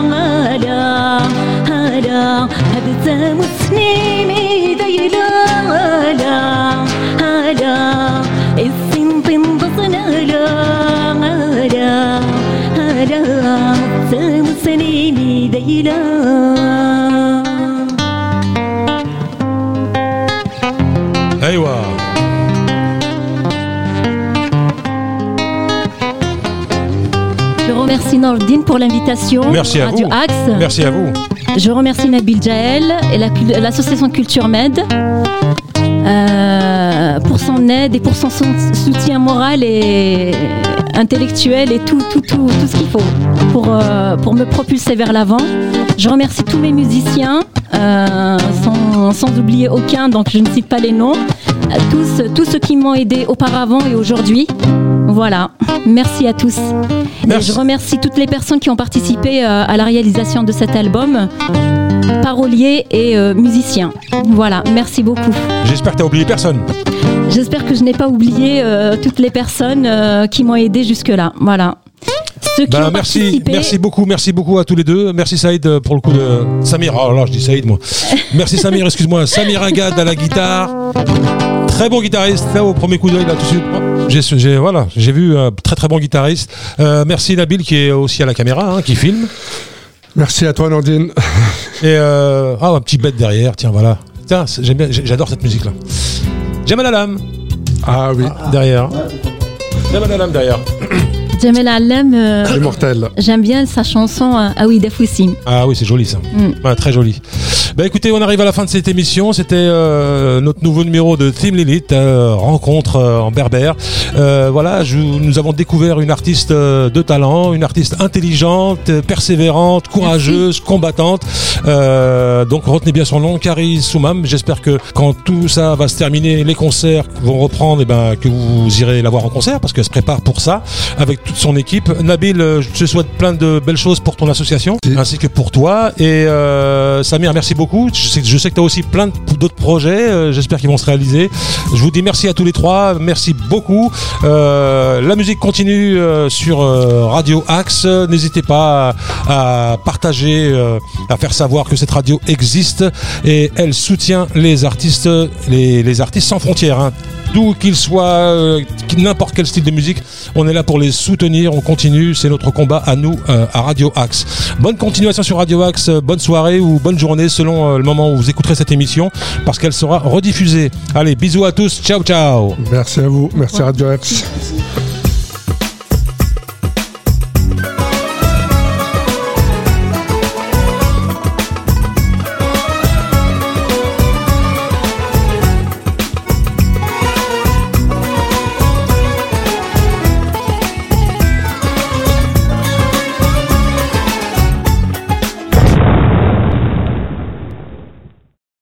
هلا هلا هبت مسني ميدي لا. هلا هلا السن انضصنا لا. هلا هلا سنيمي ديلا Je remercie Nordine pour l'invitation. Merci à Radio vous. Axe. Merci à vous. Je remercie Nabil Jaël et l'association Culture Med euh, pour son aide et pour son sou- soutien moral et intellectuel et tout, tout, tout, tout ce qu'il faut pour, euh, pour me propulser vers l'avant. Je remercie tous mes musiciens, euh, sans, sans oublier aucun, donc je ne cite pas les noms. Tous, tous ceux qui m'ont aidé auparavant et aujourd'hui. Voilà, merci à tous. Et je remercie toutes les personnes qui ont participé euh, à la réalisation de cet album, paroliers et euh, musiciens. Voilà, merci beaucoup. J'espère que t'as oublié personne. J'espère que je n'ai pas oublié euh, toutes les personnes euh, qui m'ont aidé jusque-là. Voilà. Ceux qui Ben, ont merci, participé. merci beaucoup, merci beaucoup à tous les deux. Merci Saïd euh, pour le coup de Samir. Oh là, je dis Saïd moi. Merci Samir, excuse-moi. Samir Agad à la guitare. Très bon guitariste. Là, au premier coup d'œil, là, tout de suite. J'ai, j'ai- voilà, j'ai vu un très très bon guitariste. Euh, merci Nabil qui est aussi à la caméra, hein, qui filme. Merci à toi, Nordine. Et euh, ah, un petit bête derrière. Tiens, voilà. Tiens, j'adore cette musique là. Jamal Alam Ah oui, derrière. Jamal Alam derrière. Jamel Alem, euh, immortel. j'aime bien sa chanson euh, Ah oui, Dafoussim. Ah oui, c'est joli ça. Mm. Très joli. Bah écoutez, on arrive à la fin de cette émission. C'était euh, notre nouveau numéro de Team Lilith, euh, rencontre en berbère. Voilà, je- nous avons découvert une artiste de talent, une artiste intelligente, persévérante, courageuse, combattante. Euh, donc retenez bien son nom, Carrie Soumam. J'espère que quand tout ça va se terminer, les concerts vont reprendre, et ben que vous irez la voir en concert parce qu'elle se prépare pour ça avec son équipe. Nabil, euh, je te souhaite plein de belles choses pour ton association Si. ainsi que pour toi. Et euh, Samir, merci beaucoup. Je sais, je sais que tu as aussi plein d'autres projets. euh, J'espère qu'ils vont se réaliser. Je vous dis merci à tous les trois. Merci beaucoup. Euh, la musique continue sur Radio Axe. N'hésitez pas à, à partager, à faire savoir que cette radio existe et elle soutient les artistes, les, les artistes sans frontières. hein. D'où qu'ils soient, euh, n'importe quel style de musique, on est là pour les soutenir. On continue, c'est notre combat à nous euh, à Radio Axe. Bonne continuation sur Radio Axe, euh, bonne soirée ou bonne journée selon euh, le moment où vous écouterez cette émission, parce qu'elle sera rediffusée. Allez, bisous à tous, ciao ciao. Merci à vous. Merci Radio X.